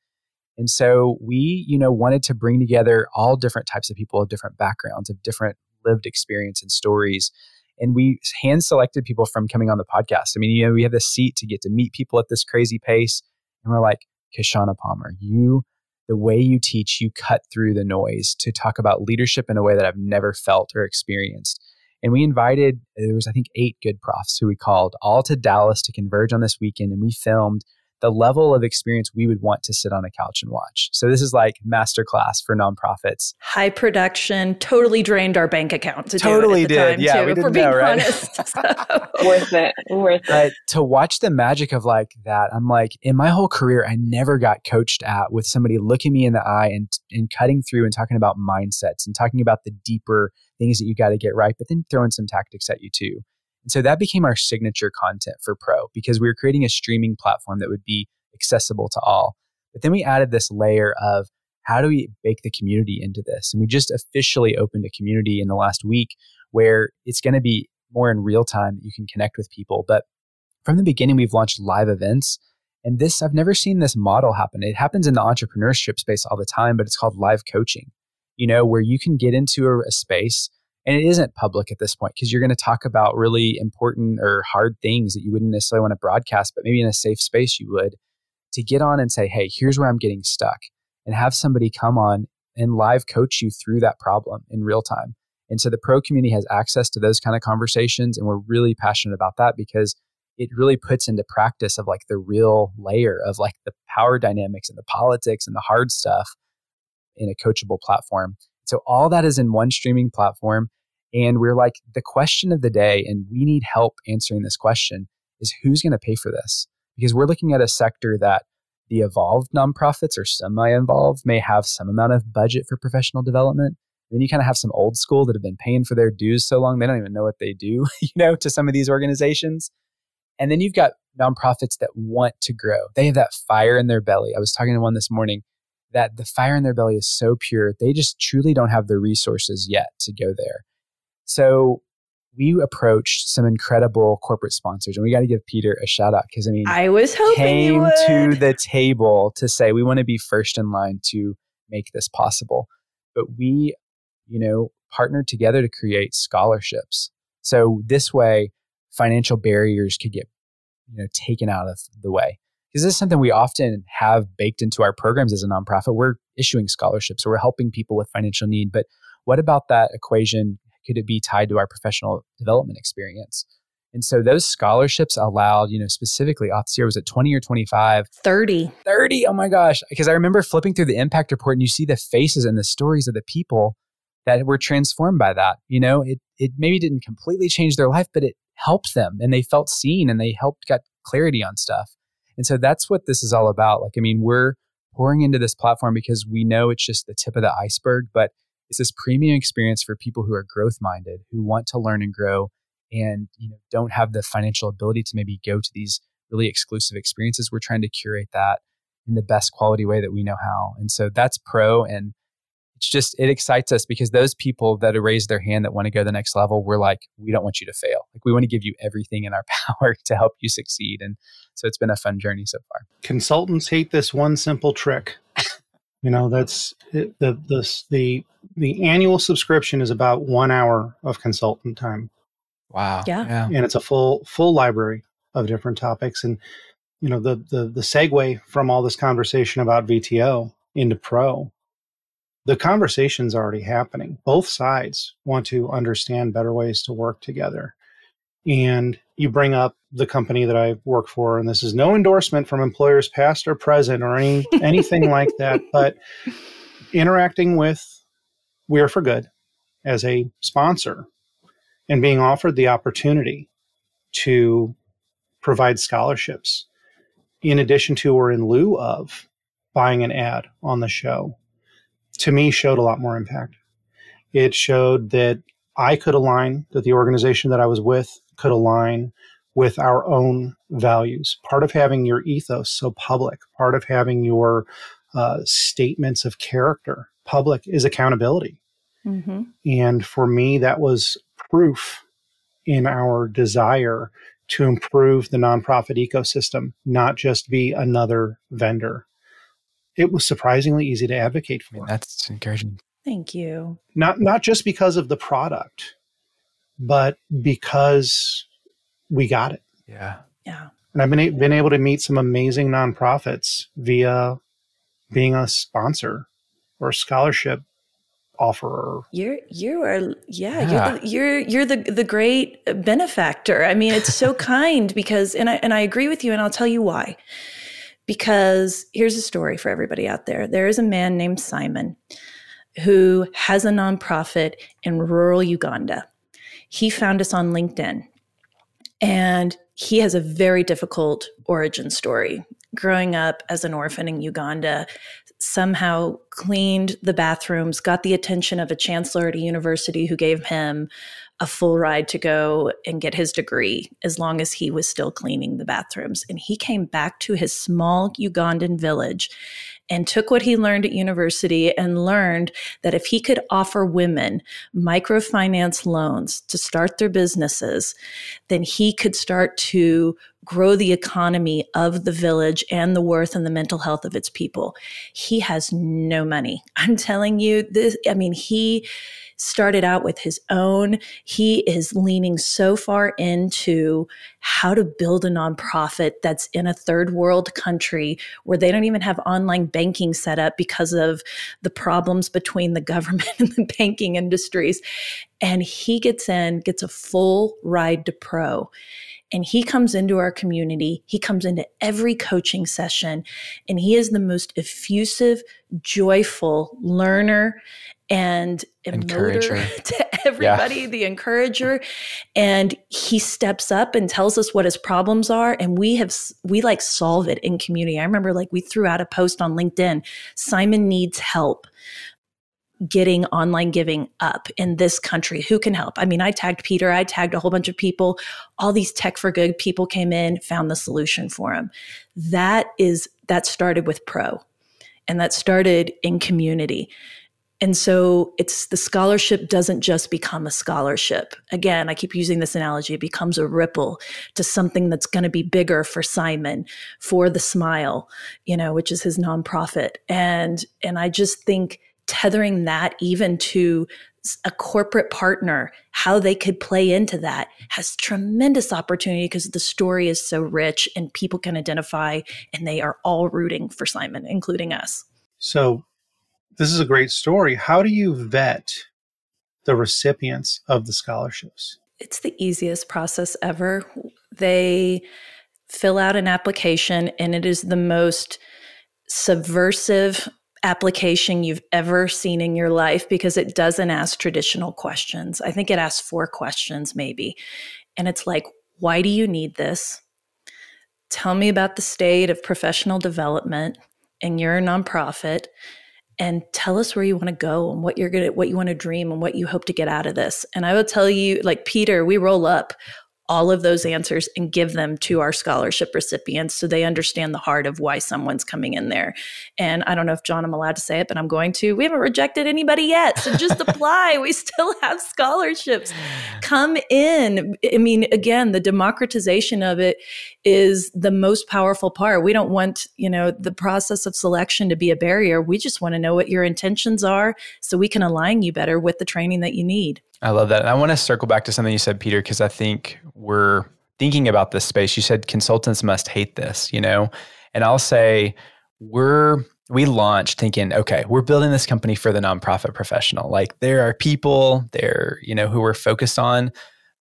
And so we, you know, wanted to bring together all different types of people of different backgrounds, of different lived experience and stories. And we hand selected people from coming on the podcast. I mean, you know, we have the seat to get to meet people at this crazy pace. And we're like, Kishshana Palmer, you the way you teach, you cut through the noise to talk about leadership in a way that I've never felt or experienced. And we invited, there was, I think, eight good profs who we called all to Dallas to converge on this weekend. And we filmed the level of experience we would want to sit on a couch and watch. So this is like masterclass for nonprofits. High production, totally drained our bank account to totally do it did. yeah, too, we didn't know, right? honest. So. worth it. Worth it. But to watch the magic of like that, I'm like, in my whole career, I never got coached at with somebody looking me in the eye and and cutting through and talking about mindsets and talking about the deeper things that you got to get right, but then throwing some tactics at you too. And so that became our signature content for Pro because we were creating a streaming platform that would be accessible to all. But then we added this layer of how do we bake the community into this? And we just officially opened a community in the last week where it's going to be more in real time that you can connect with people. But from the beginning, we've launched live events. And this, I've never seen this model happen. It happens in the entrepreneurship space all the time, but it's called live coaching, you know, where you can get into a, a space and it isn't public at this point because you're going to talk about really important or hard things that you wouldn't necessarily want to broadcast, but maybe in a safe space you would to get on and say, hey, here's where I'm getting stuck, and have somebody come on and live coach you through that problem in real time. And so the pro community has access to those kind of conversations. And we're really passionate about that because it really puts into practice of like the real layer of like the power dynamics and the politics and the hard stuff in a coachable platform. So all that is in one streaming platform. And we're like, the question of the day, and we need help answering this question is who's going to pay for this? Because we're looking at a sector that the evolved nonprofits or semi involved may have some amount of budget for professional development. Then you kind of have some old school that have been paying for their dues so long they don't even know what they do, you know, to some of these organizations. And then you've got nonprofits that want to grow. They have that fire in their belly. I was talking to one this morning that the fire in their belly is so pure, they just truly don't have the resources yet to go there. So we approached some incredible corporate sponsors, and we got to give Peter a shout out because I mean, I was hoping came to the table to say we want to be first in line to make this possible. But we, you know, partnered together to create scholarships. So this way, financial barriers could get, you know, taken out of the way. Because this is something we often have baked into our programs as a nonprofit. We're issuing scholarships, so we're helping people with financial need. But what about that equation could it be tied to our professional development experience? And so those scholarships allowed, you know, specifically off this year, was it 20 or 25? 30. 30. Oh my gosh. Because I remember flipping through the impact report and you see the faces and the stories of the people that were transformed by that. You know, it, it maybe didn't completely change their life, but it helped them and they felt seen and they helped got clarity on stuff. And so that's what this is all about. Like, I mean, we're pouring into this platform because we know it's just the tip of the iceberg, but it's this premium experience for people who are growth minded, who want to learn and grow and you know don't have the financial ability to maybe go to these really exclusive experiences. We're trying to curate that in the best quality way that we know how. And so that's pro and it's just it excites us because those people that have raised their hand that want to go to the next level we're like we don't want you to fail like we want to give you everything in our power to help you succeed and so it's been a fun journey so far consultants hate this one simple trick you know that's the the the the annual subscription is about one hour of consultant time wow yeah, yeah. and it's a full full library of different topics and you know the the the segue from all this conversation about vto into pro the conversation's already happening. Both sides want to understand better ways to work together. And you bring up the company that I work for, and this is no endorsement from employers past or present or any anything like that, but interacting with We're for Good as a sponsor and being offered the opportunity to provide scholarships in addition to or in lieu of buying an ad on the show to me showed a lot more impact. It showed that I could align, that the organization that I was with could align with our own values. Part of having your ethos so public, part of having your uh, statements of character public is accountability. Mm-hmm. And for me, that was proof in our desire to improve the nonprofit ecosystem, not just be another vendor it was surprisingly easy to advocate for. I mean, that's encouraging. Thank you. Not not just because of the product, but because we got it. Yeah. Yeah. And I've been been able to meet some amazing nonprofits via being a sponsor or a scholarship offerer. You're you are yeah, yeah. You're, the, you're you're the the great benefactor. I mean, it's so kind because and I and I agree with you and I'll tell you why because here's a story for everybody out there. There is a man named Simon who has a nonprofit in rural Uganda. He found us on LinkedIn and he has a very difficult origin story. Growing up as an orphan in Uganda, somehow cleaned the bathrooms, got the attention of a chancellor at a university who gave him a full ride to go and get his degree as long as he was still cleaning the bathrooms. And he came back to his small Ugandan village and took what he learned at university and learned that if he could offer women microfinance loans to start their businesses, then he could start to grow the economy of the village and the worth and the mental health of its people. He has no money. I'm telling you this, I mean, he started out with his own. He is leaning so far into how to build a nonprofit that's in a third world country where they don't even have online banking set up because of the problems between the government and the banking industries. And he gets in, gets a full ride to pro and he comes into our community. He comes into every coaching session, and he is the most effusive, joyful learner and encourager to everybody, yeah. the encourager. And he steps up and tells us what his problems are. And we have, we like solve it in community. I remember like we threw out a post on LinkedIn Simon needs help getting online giving up in this country. Who can help? I mean, I tagged Peter, I tagged a whole bunch of people. All these tech for good people came in, found the solution for him. That is, that started with Pro and that started in community. And so it's the scholarship doesn't just become a scholarship. Again, I keep using this analogy. It becomes a ripple to something that's going to be bigger for Simon, for the Smile, you know, which is his nonprofit. And and I just think tethering that even to a corporate partner, how they could play into that has tremendous opportunity because the story is so rich and people can identify and they are all rooting for Simon, including us. So this is a great story. How do you vet the recipients of the scholarships? It's the easiest process ever. They fill out an application, and it is the most subversive application you've ever seen in your life because it doesn't ask traditional questions. I think it asks four questions, maybe. And it's like, why do you need this? Tell me about the state of professional development in your nonprofit and tell us where you want to go and what you're going to what you want to dream and what you hope to get out of this and i will tell you like peter we roll up all of those answers and give them to our scholarship recipients so they understand the heart of why someone's coming in there. And I don't know if Jon, I'm allowed to say it, but I'm going to. We haven't rejected anybody yet. So just apply. We still have scholarships. Come in. I mean, again, the democratization of it is the most powerful part. We don't want, you know, the process of selection to be a barrier. We just want to know what your intentions are so we can align you better with the training that you need. I love that. And I want to circle back to something you said, Peter, because I think we're thinking about this space. You said consultants must hate this, you know? And I'll say we're we launched thinking, okay, we're building this company for the nonprofit professional. Like there are people there, you know, who we're focused on,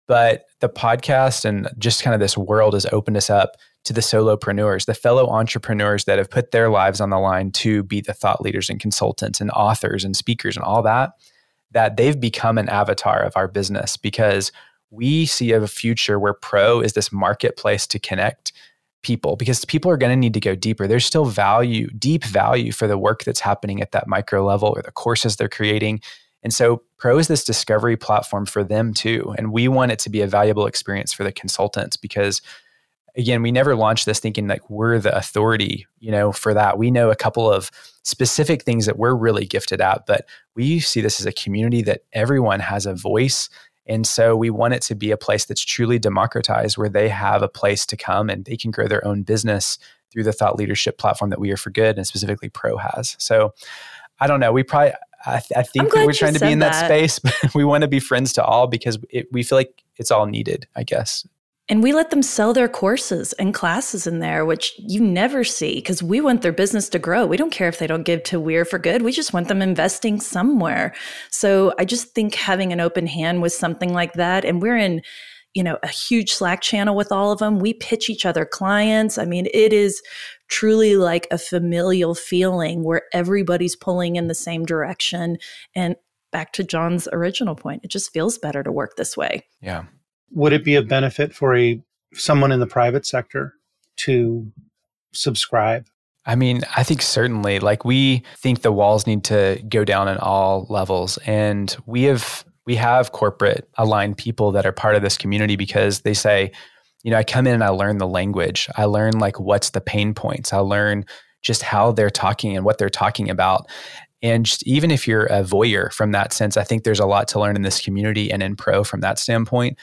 but the podcast and just kind of this world has opened us up to the solopreneurs, the fellow entrepreneurs that have put their lives on the line to be the thought leaders and consultants and authors and speakers and all that that they've become an avatar of our business because we see a future where pro is this marketplace to connect people because people are going to need to go deeper. There's still value, deep value for the work that's happening at that micro level or the courses they're creating. And so Pro is this discovery platform for them too. And we want it to be a valuable experience for the consultants because again, we never launched this thinking like we're the authority, you know, for that. We know a couple of specific things that we're really gifted at, but we see this as a community that everyone has a voice. And so we want it to be a place that's truly democratized where they have a place to come and they can grow their own business through the thought leadership platform that we are for good and specifically pro has. So I don't know. We probably, I, th- I think we're trying to be in that, that space, but we want to be friends to all because it, we feel like it's all needed, I guess. And we let them sell their courses and classes in there, which you never see because we want their business to grow. We don't care if they don't give to We're for good. We just want them investing somewhere. So I just think having an open hand with something like that, and we're in, you know, a huge Slack channel with all of them. We pitch each other clients. I mean, it is truly like a familial feeling where everybody's pulling in the same direction. And back to Jon's original point, it just feels better to work this way. Yeah would it be a benefit for a someone in the private sector to subscribe? I mean, I think certainly like we think the walls need to go down in all levels and we have we have corporate aligned people that are part of this community because they say, you know, I come in and I learn the language. I learn like what's the pain points. I learn just how they're talking and what they're talking about. And just, even if you're a voyeur from that sense, I think there's a lot to learn in this community and in pro from that standpoint.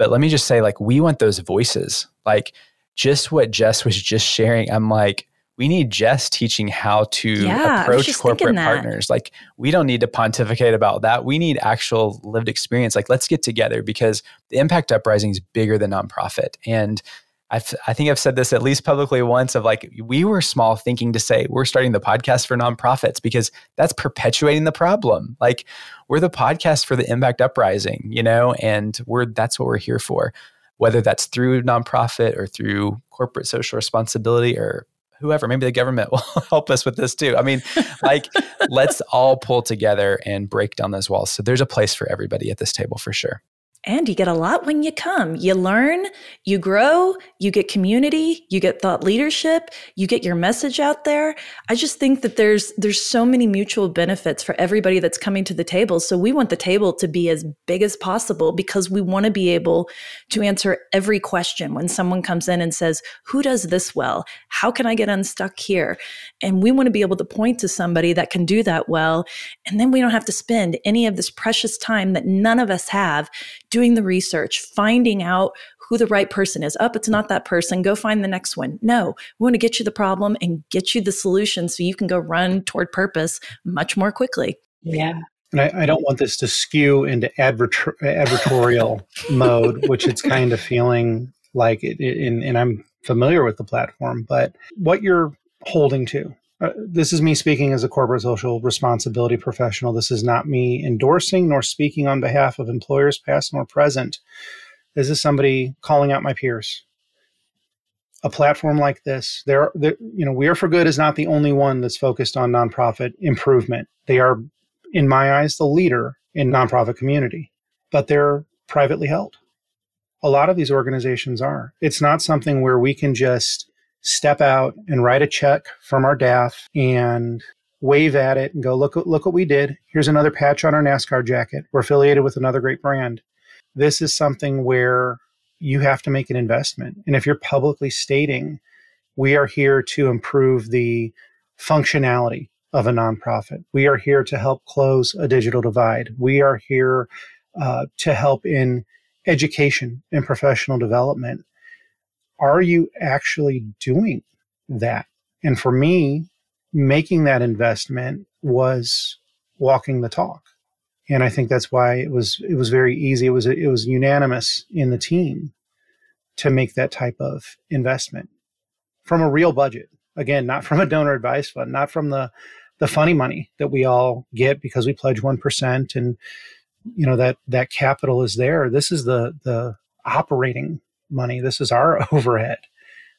But let me just say, like, we want those voices. Like, just what Jess was just sharing, I'm like, we need Jess teaching how to yeah, approach corporate partners. Like, we don't need to pontificate about that. We need actual lived experience. Like, let's get together because the impact uprising is bigger than nonprofit. And I've, I think I've said this at least publicly once of like, we were small thinking to say we're starting the podcast for nonprofits because that's perpetuating the problem. Like, we're the podcast for the impact uprising, you know, and we're that's what we're here for, whether that's through nonprofit or through corporate social responsibility or whoever, maybe the government will help us with this too. I mean, like, let's all pull together and break down those walls. So there's a place for everybody at this table for sure. And you get a lot when you come. You learn, you grow, you get community, you get thought leadership, you get your message out there. I just think that there's there's so many mutual benefits for everybody that's coming to the table. So we want the table to be as big as possible because we want to be able to answer every question when someone comes in and says, "Who does this well? How can I get unstuck here?" And we want to be able to point to somebody that can do that well, and then we don't have to spend any of this precious time that none of us have doing the research, finding out who the right person is. Up, oh, it's not that person. Go find the next one. No, we want to get you the problem and get you the solution so you can go run toward purpose much more quickly. Yeah. And I, I don't want this to skew into adver- advertorial mode, which it's kind of feeling like it, it and, and I'm familiar with the platform, but what you're holding to uh, this is me speaking as a corporate social responsibility professional. This is not me endorsing nor speaking on behalf of employers, past nor present. This is somebody calling out my peers. A platform like this, there, there, you know, We Are for Good is not the only one that's focused on nonprofit improvement. They are, in my eyes, the leader in nonprofit community, but they're privately held. A lot of these organizations are. It's not something where we can just step out and write a check from our DAF and wave at it and go, look, look what we did. Here's another patch on our NASCAR jacket. We're affiliated with another great brand. This is something where you have to make an investment. And if you're publicly stating, we are here to improve the functionality of a nonprofit, we are here to help close a digital divide, we are here uh, to help in education and professional development. Are you actually doing that? And for me, making that investment was walking the talk. And I think that's why it was it was very easy. It was it was unanimous in the team to make that type of investment from a real budget. Again, not from a donor advised fund, not from the the funny money that we all get because we pledge one percent and you know that that capital is there. This is the the operating money. This is our overhead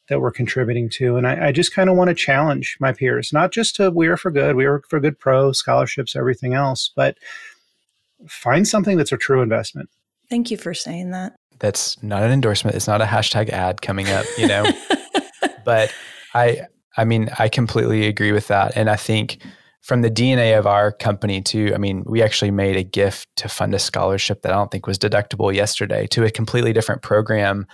that we're contributing to. And I, I just kind of want to challenge my peers, not just to We Are for Good, We Are for Good Pro, scholarships, everything else, but find something that's a true investment. Thank you for saying that. That's not an endorsement. It's not a hashtag ad coming up, you know. but I I mean, I completely agree with that. And I think from the DNA of our company too, I mean, we actually made a gift to fund a scholarship that I don't think was deductible yesterday to a completely different program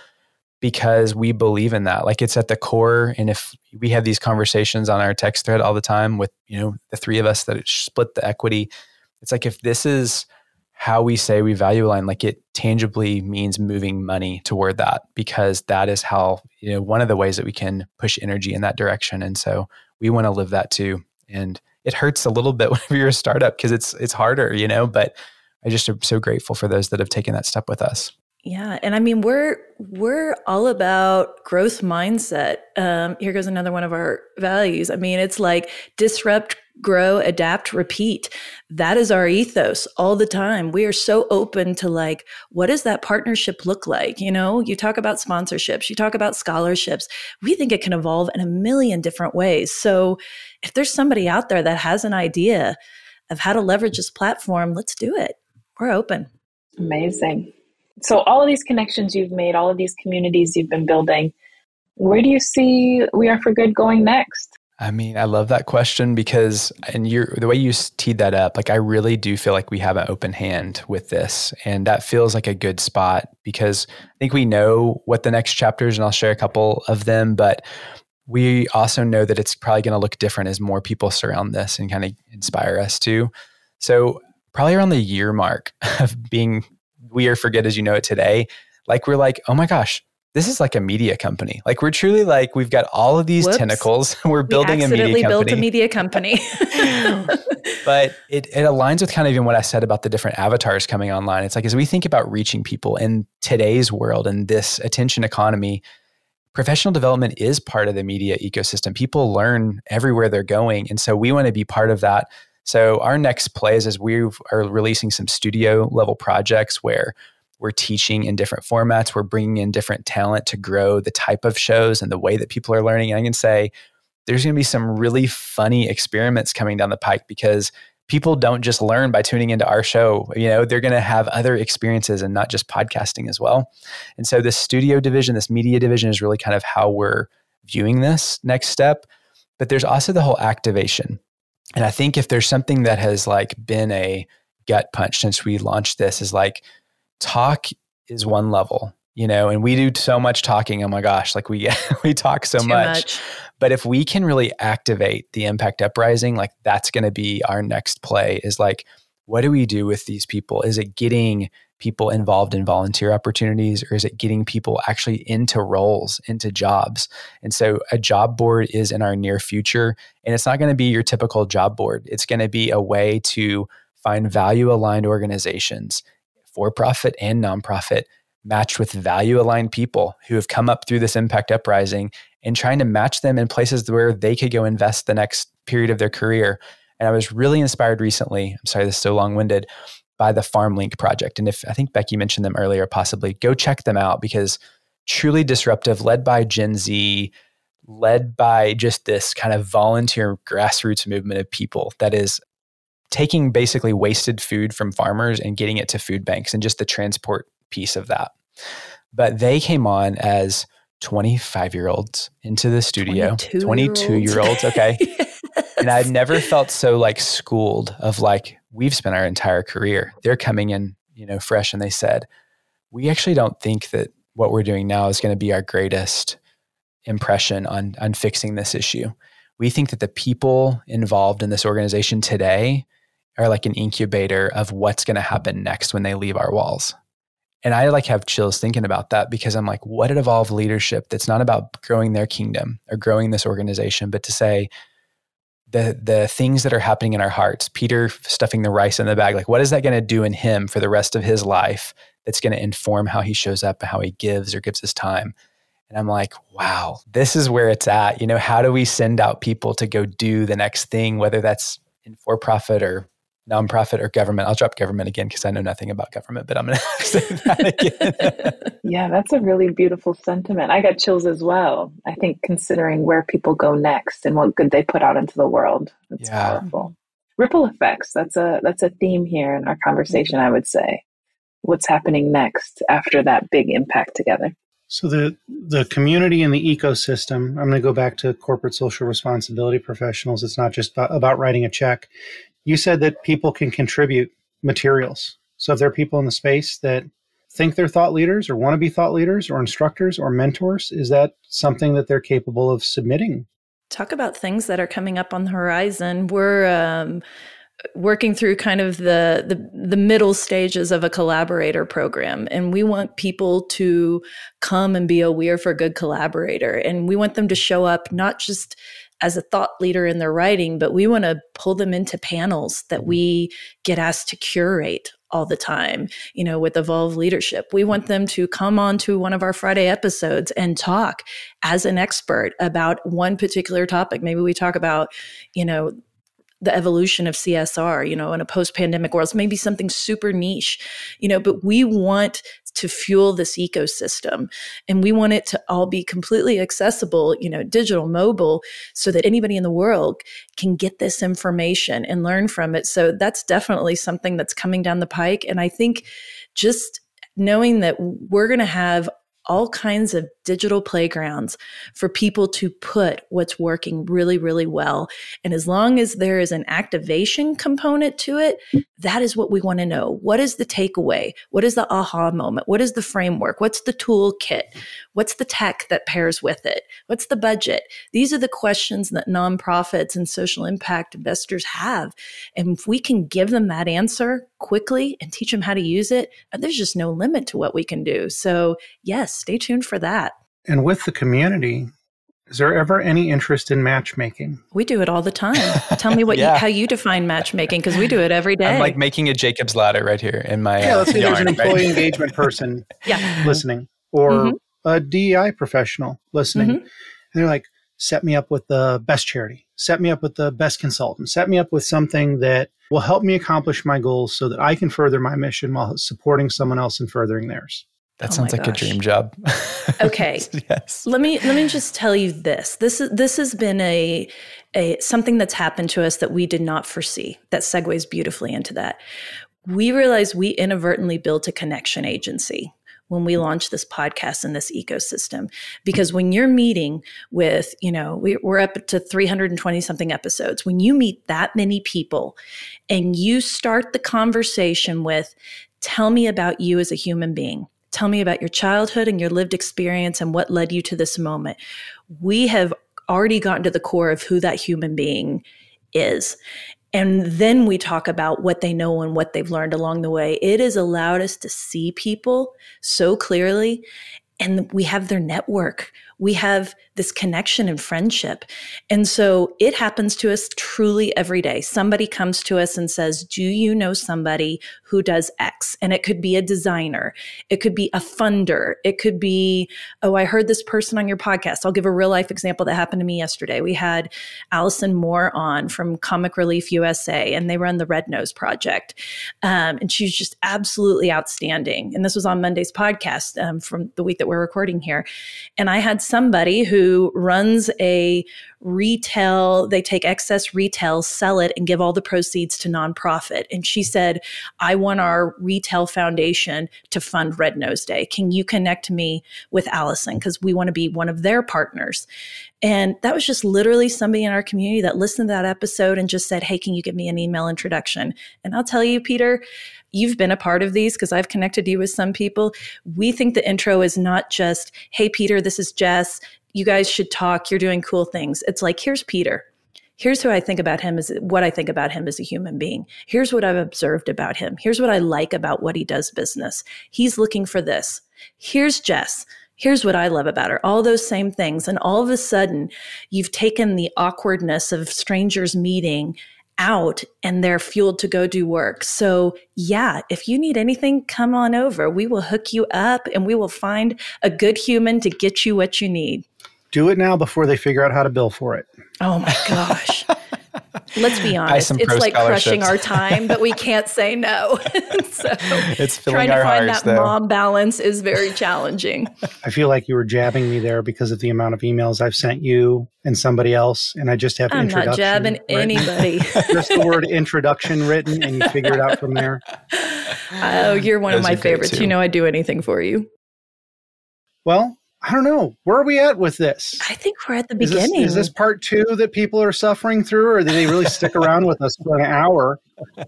because we believe in that. Like it's at the core. And if we have these conversations on our text thread all the time with, you know, the three of us that split the equity, it's like if this is how we say we value align, like it tangibly means moving money toward that because that is how, you know, one of the ways that we can push energy in that direction. And so we want to live that too. And it hurts a little bit whenever you're a startup because it's it's harder, you know, but I just am so grateful for those that have taken that step with us. Yeah, and I mean we're we're all about growth mindset. Um, here goes another one of our values. I mean, it's like disrupt, grow, adapt, repeat. That is our ethos all the time. We are so open to like, what does that partnership look like? You know, you talk about sponsorships, you talk about scholarships. We think it can evolve in a million different ways. So, if there's somebody out there that has an idea of how to leverage this platform, let's do it. We're open. Amazing so all of these connections you've made, all of these communities you've been building, where do you see We Are for Good going next? I mean, I love that question because, and you're the way you teed that up, like I really do feel like we have an open hand with this. And that feels like a good spot because I think we know what the next chapters, and I'll share a couple of them, but we also know that it's probably going to look different as more people surround this and kind of inspire us to. So, probably around the year mark of being We Are for Good as you know it today, like we're like, oh my gosh, this is like a media company. Like we're truly like we've got all of these Whoops. tentacles. we're building we a media company. built a media company. but it it aligns with kind of even what I said about the different avatars coming online. It's like as we think about reaching people in today's world and this attention economy, professional development is part of the media ecosystem. People learn everywhere they're going, and so we want to be part of that so our next plays is as we are releasing some studio level projects where we're teaching in different formats. We're bringing in different talent to grow the type of shows and the way that people are learning. And I can say there's going to be some really funny experiments coming down the pike because people don't just learn by tuning into our show. You know, they're going to have other experiences and not just podcasting as well. And so this studio division, this media division is really kind of how we're viewing this next step. But there's also the whole activation. And I think if there's something that has like been a gut punch since we launched this is like talk is one level, you know, and we do so much talking. Oh my gosh, like we we talk so much. much. But if we can really activate the impact uprising, like that's going to be our next play is like what do we do with these people? Is it getting people involved in volunteer opportunities or is it getting people actually into roles into jobs and so a job board is in our near future and it's not going to be your typical job board it's going to be a way to find value aligned organizations for profit and nonprofit matched with value aligned people who have come up through this impact uprising and trying to match them in places where they could go invest the next period of their career and i was really inspired recently i'm sorry this is so long winded by the FarmLink project. And if I think Becky mentioned them earlier, possibly go check them out because truly disruptive, led by Gen Z, led by just this kind of volunteer grassroots movement of people that is taking basically wasted food from farmers and getting it to food banks and just the transport piece of that. But they came on as 25 year olds into the studio, 22 year olds. Okay. yes. And I've never felt so like schooled of like, we've spent our entire career. They're coming in, you know, fresh and they said, we actually don't think that what we're doing now is going to be our greatest impression on on fixing this issue. We think that the people involved in this organization today are like an incubator of what's going to happen next when they leave our walls. And I like have chills thinking about that because I'm like, what did evolve leadership that's not about growing their kingdom or growing this organization, but to say the the things that are happening in our hearts, Peter stuffing the rice in the bag, like what is that going to do in him for the rest of his life that's going to inform how he shows up and how he gives or gives his time? And I'm like, wow, this is where it's at. You know, how do we send out people to go do the next thing, whether that's in for profit or nonprofit or government. I'll drop government again because I know nothing about government, but I'm going to say that again. yeah, that's a really beautiful sentiment. I got chills as well. I think considering where people go next and what good they put out into the world, that's yeah. powerful. Ripple effects. That's a that's a theme here in our conversation. I would say, what's happening next after that big impact together. So the the community and the ecosystem. I'm going to go back to corporate social responsibility professionals. It's not just about writing a check you said that people can contribute materials. So if there are people in the space that think they're thought leaders or want to be thought leaders or instructors or mentors, is that something that they're capable of submitting? Talk about things that are coming up on the horizon. We're um, working through kind of the, the the middle stages of a collaborator program and we want people to come and be a we're for good collaborator and we want them to show up not just as a thought leader in their writing, but we want to pull them into panels that mm-hmm. we get asked to curate all the time, you know, with Evolve Leadership. We want them to come on to one of our Friday episodes and talk as an expert about one particular topic. Maybe we talk about, you know, the evolution of CSR, you know, in a post pandemic world. It's maybe something super niche, you know, but we want to fuel this ecosystem and we want it to all be completely accessible, you know, digital, mobile, so that anybody in the world can get this information and learn from it. So that's definitely something that's coming down the pike. And I think just knowing that we're going to have all kinds of digital playgrounds for people to put what's working really, really well. And as long as there is an activation component to it, that is what we want to know. What is the takeaway? What is the aha moment? What is the framework? What's the toolkit? What's the tech that pairs with it? What's the budget? These are the questions that nonprofits and social impact investors have. And if we can give them that answer quickly and teach them how to use it, And there's just no limit to what we can do. So, yes, stay tuned for that. And with the community, is there ever any interest in matchmaking? We do it all the time. Tell me what yeah. you, how you define matchmaking because we do it every day. I'm like making a Jacob's ladder right here in my yeah. Let's say yarn, there's an employee right? engagement person yeah. listening, or mm-hmm. a DEI professional listening, mm-hmm. and they're like, "Set me up with the best charity. Set me up with the best consultant. Set me up with something that will help me accomplish my goals, so that I can further my mission while supporting someone else and furthering theirs." That oh sounds like gosh. a dream job. okay. yes. Let me let me just tell you this. This is this has been a a something that's happened to us that we did not foresee. That segues beautifully into that. We realized we inadvertently built a connection agency when we launch this podcast and this ecosystem because when you're meeting with you know we, we're up to 320 something episodes when you meet that many people and you start the conversation with tell me about you as a human being Tell me about your childhood and your lived experience and what led you to this moment. We have already gotten to the core of who that human being is. And then we talk about what they know and what they've learned along the way. It has allowed us to see people so clearly, and we have their network we have this connection and friendship. And so it happens to us truly every day. Somebody comes to us and says, Do you know somebody who does X? And it could be a designer, it could be a funder, it could be, Oh, I heard this person on your podcast. I'll give a real life example that happened to me yesterday. We had Allison Moore on from Comic Relief USA, and they run the Red Nose Project. Um, and she's just absolutely outstanding. And this was on Monday's podcast um, from the week that we're recording here. And I had somebody who runs a retail, they take excess retail, sell it, and give all the proceeds to nonprofit. And she said, I want our retail foundation to fund Red Nose Day. Can you connect me with Allison? Because we want to be one of their partners. And that was just literally somebody in our community that listened to that episode and just said, Hey, can you give me an email introduction? And I'll tell you, Peter, you've been a part of these because I've connected you with some people. We think the intro is not just, hey, Peter, this is Jess. You guys should talk. You're doing cool things. It's like, here's Peter. Here's who I think about him as what I think about him as a human being. Here's what I've observed about him. Here's what I like about what he does business. He's looking for this. Here's Jess here's what I love about her, all those same things. And all of a sudden, you've taken the awkwardness of strangers meeting out and they're fueled to go do work. So, yeah, if you need anything, come on over. We will hook you up and we will find a good human to get you what you need. Do it now before they figure out how to bill for it. Oh my gosh. Let's be honest. It's like crushing our time, but we can't say no. so it's trying to find hearts, that though. mom balance is very challenging. I feel like you were jabbing me there because of the amount of emails I've sent you and somebody else, and I just have I'm introduction. not jabbing written. anybody. just the word introduction written, and you figure it out from there. Oh, you're one Those of my favorites. You know, I'd do anything for you. Well, I don't know. Where are we at with this? I think we're at the is beginning. This, is this part two that people are suffering through, or do they really stick around with us for an hour?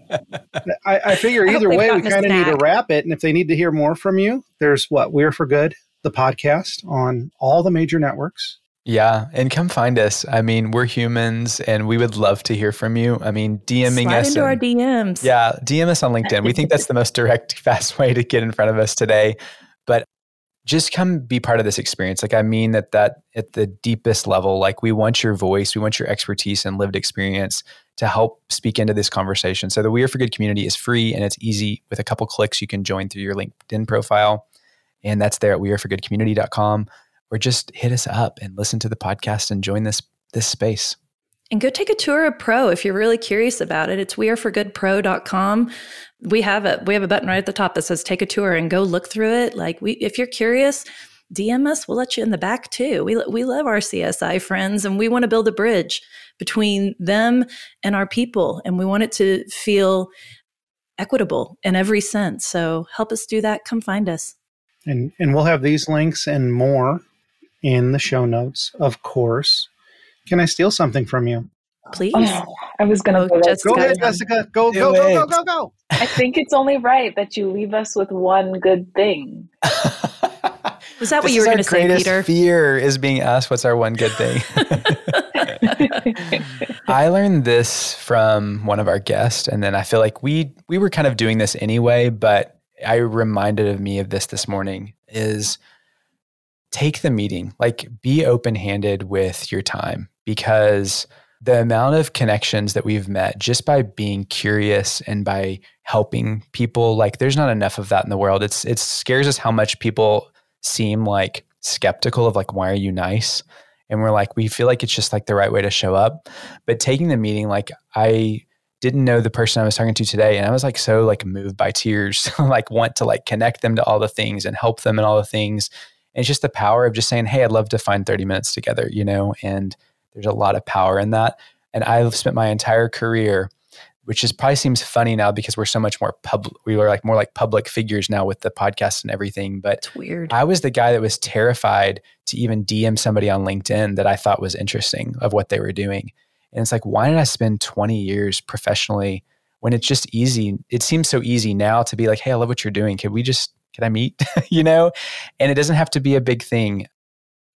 I, I figure either I way, we kind of need to wrap it. And if they need to hear more from you, there's what We're for Good, the podcast on all the major networks. Yeah, and come find us. I mean, we're humans, and we would love to hear from you. I mean, DMing Slide us into and, our DMs. Yeah, DM us on LinkedIn. We think that's the most direct, fast way to get in front of us today. But just come be part of this experience. Like I mean that that at the deepest level, like we want your voice, we want your expertise and lived experience to help speak into this conversation. So the We Are for Good community is free and it's easy. With a couple clicks, you can join through your LinkedIn profile. And that's there at weareforgoodcommunity.com. Or just hit us up and listen to the podcast and join this this space. And go take a tour of Pro if you're really curious about it. It's weareforgoodpro.com. We have a we have a button right at the top that says take a tour and go look through it. Like we if you're curious, DM us, we'll let you in the back too. We we love our CSI friends and we want to build a bridge between them and our people and we want it to feel equitable in every sense. So help us do that. Come find us. And and we'll have these links and more in the show notes, of course. Can I steal something from you? Please. Oh, I was going to oh, go. Go ahead, Jessica. Go, go, go, go, go, go. I think it's only right that you leave us with one good thing. Was that what you were going to say, Peter? Fear is being asked, "What's our one good thing?" I learned this from one of our guests, and then I feel like we we were kind of doing this anyway, but I reminded of me of this this morning. Is take the meeting, like be open handed with your time because the amount of connections that we've met just by being curious and by helping people like there's not enough of that in the world. It's it scares us how much people seem like skeptical of like why are you nice? And we're like we feel like it's just like the right way to show up. But taking the meeting like i didn't know the person i was talking to today and i was like so like moved by tears like want to like connect them to all the things and help them in all the things. And it's just the power of just saying hey i'd love to find 30 minutes together you know? And there's a lot of power in that. And I've spent my entire career, which is probably seems funny now because we're so much more public. We were like more like public figures now with the podcast and everything. But it's weird. I was the guy that was terrified to even DM somebody on LinkedIn that I thought was interesting of what they were doing. And it's like, why did I spend 20 years professionally when it's just easy? It seems so easy now to be like, hey, I love what you're doing. Can we just, can I meet? you know? And it doesn't have to be a big thing,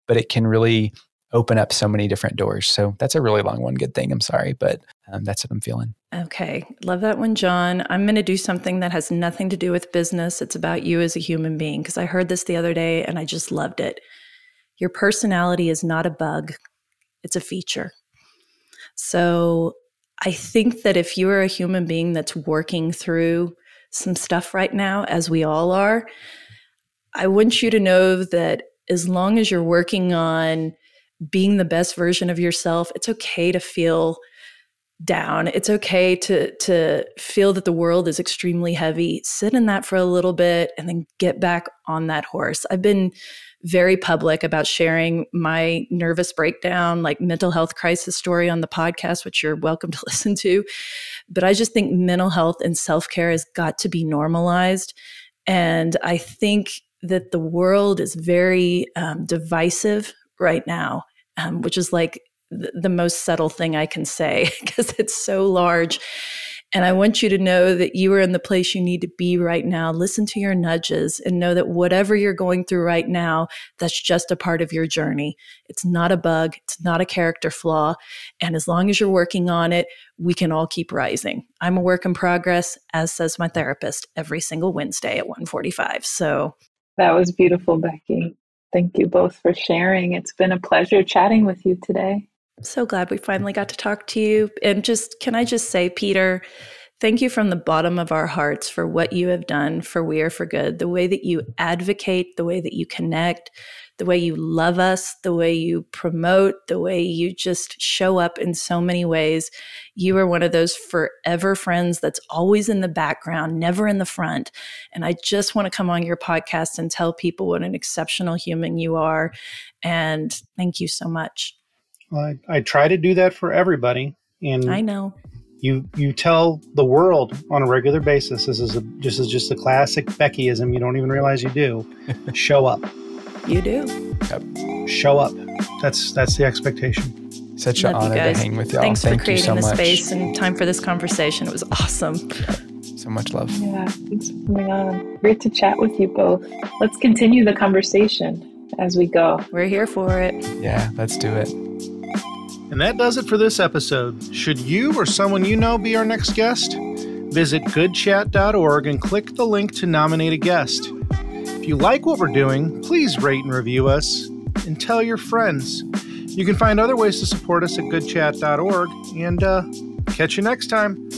but it can really open up so many different doors. So that's a really long one. Good thing. I'm sorry, but um, that's what I'm feeling. Okay. Love that one, Jon. I'm going to do something that has nothing to do with business. It's about you as a human being because I heard this the other day and I just loved it. Your personality is not a bug, it's a feature. So I think that if you're a human being that's working through some stuff right now, as we all are, I want you to know that as long as you're working on being the best version of yourself. It's okay to feel down. It's okay to to feel that the world is extremely heavy. Sit in that for a little bit and then get back on that horse. I've been very public about sharing my nervous breakdown, like mental health crisis story on the podcast, which you're welcome to listen to. But I just think mental health and self care has got to be normalized. And I think that the world is very um, divisive right now um, which is like th- the most subtle thing I can say because it's so large. And I want you to know that you are in the place you need to be right now. Listen to your nudges and know that whatever you're going through right now, that's just a part of your journey. It's not a bug, it's not a character flaw. And as long as you're working on it, we can all keep rising. I'm a work in progress, as says my therapist, every single Wednesday at 145. So that was beautiful, Becky. Thank you both for sharing. It's been a pleasure chatting with you today. I'm so glad we finally got to talk to you. And just, can I just say, Peter, Thank you from the bottom of our hearts for what you have done for We Are for Good, the way that you advocate, the way that you connect, the way you love us, the way you promote, the way you just show up in so many ways. You are one of those forever friends that's always in the background, never in the front. And I just want to come on your podcast and tell people what an exceptional human you are. And thank you so much. Well, I, I try to do that for everybody. And I know you you tell the world on a regular basis this is a this is just a classic beckyism you don't even realize you do show up you do. Yep. show up. That's that's the expectation. Such Love an honor to hang with y'all. Thanks thank for creating so the much. space and time for this conversation. It was awesome. So much love. Yeah thanks for coming on. Great to chat with you both. Let's continue the conversation as we go. We're here for it. Yeah let's do it. And that does it for this episode. Should you or someone you know be our next guest? Visit goodchat.org and click the link to nominate a guest. If you like what we're doing, please rate and review us and tell your friends. You can find other ways to support us at goodchat.org and uh, catch you next time.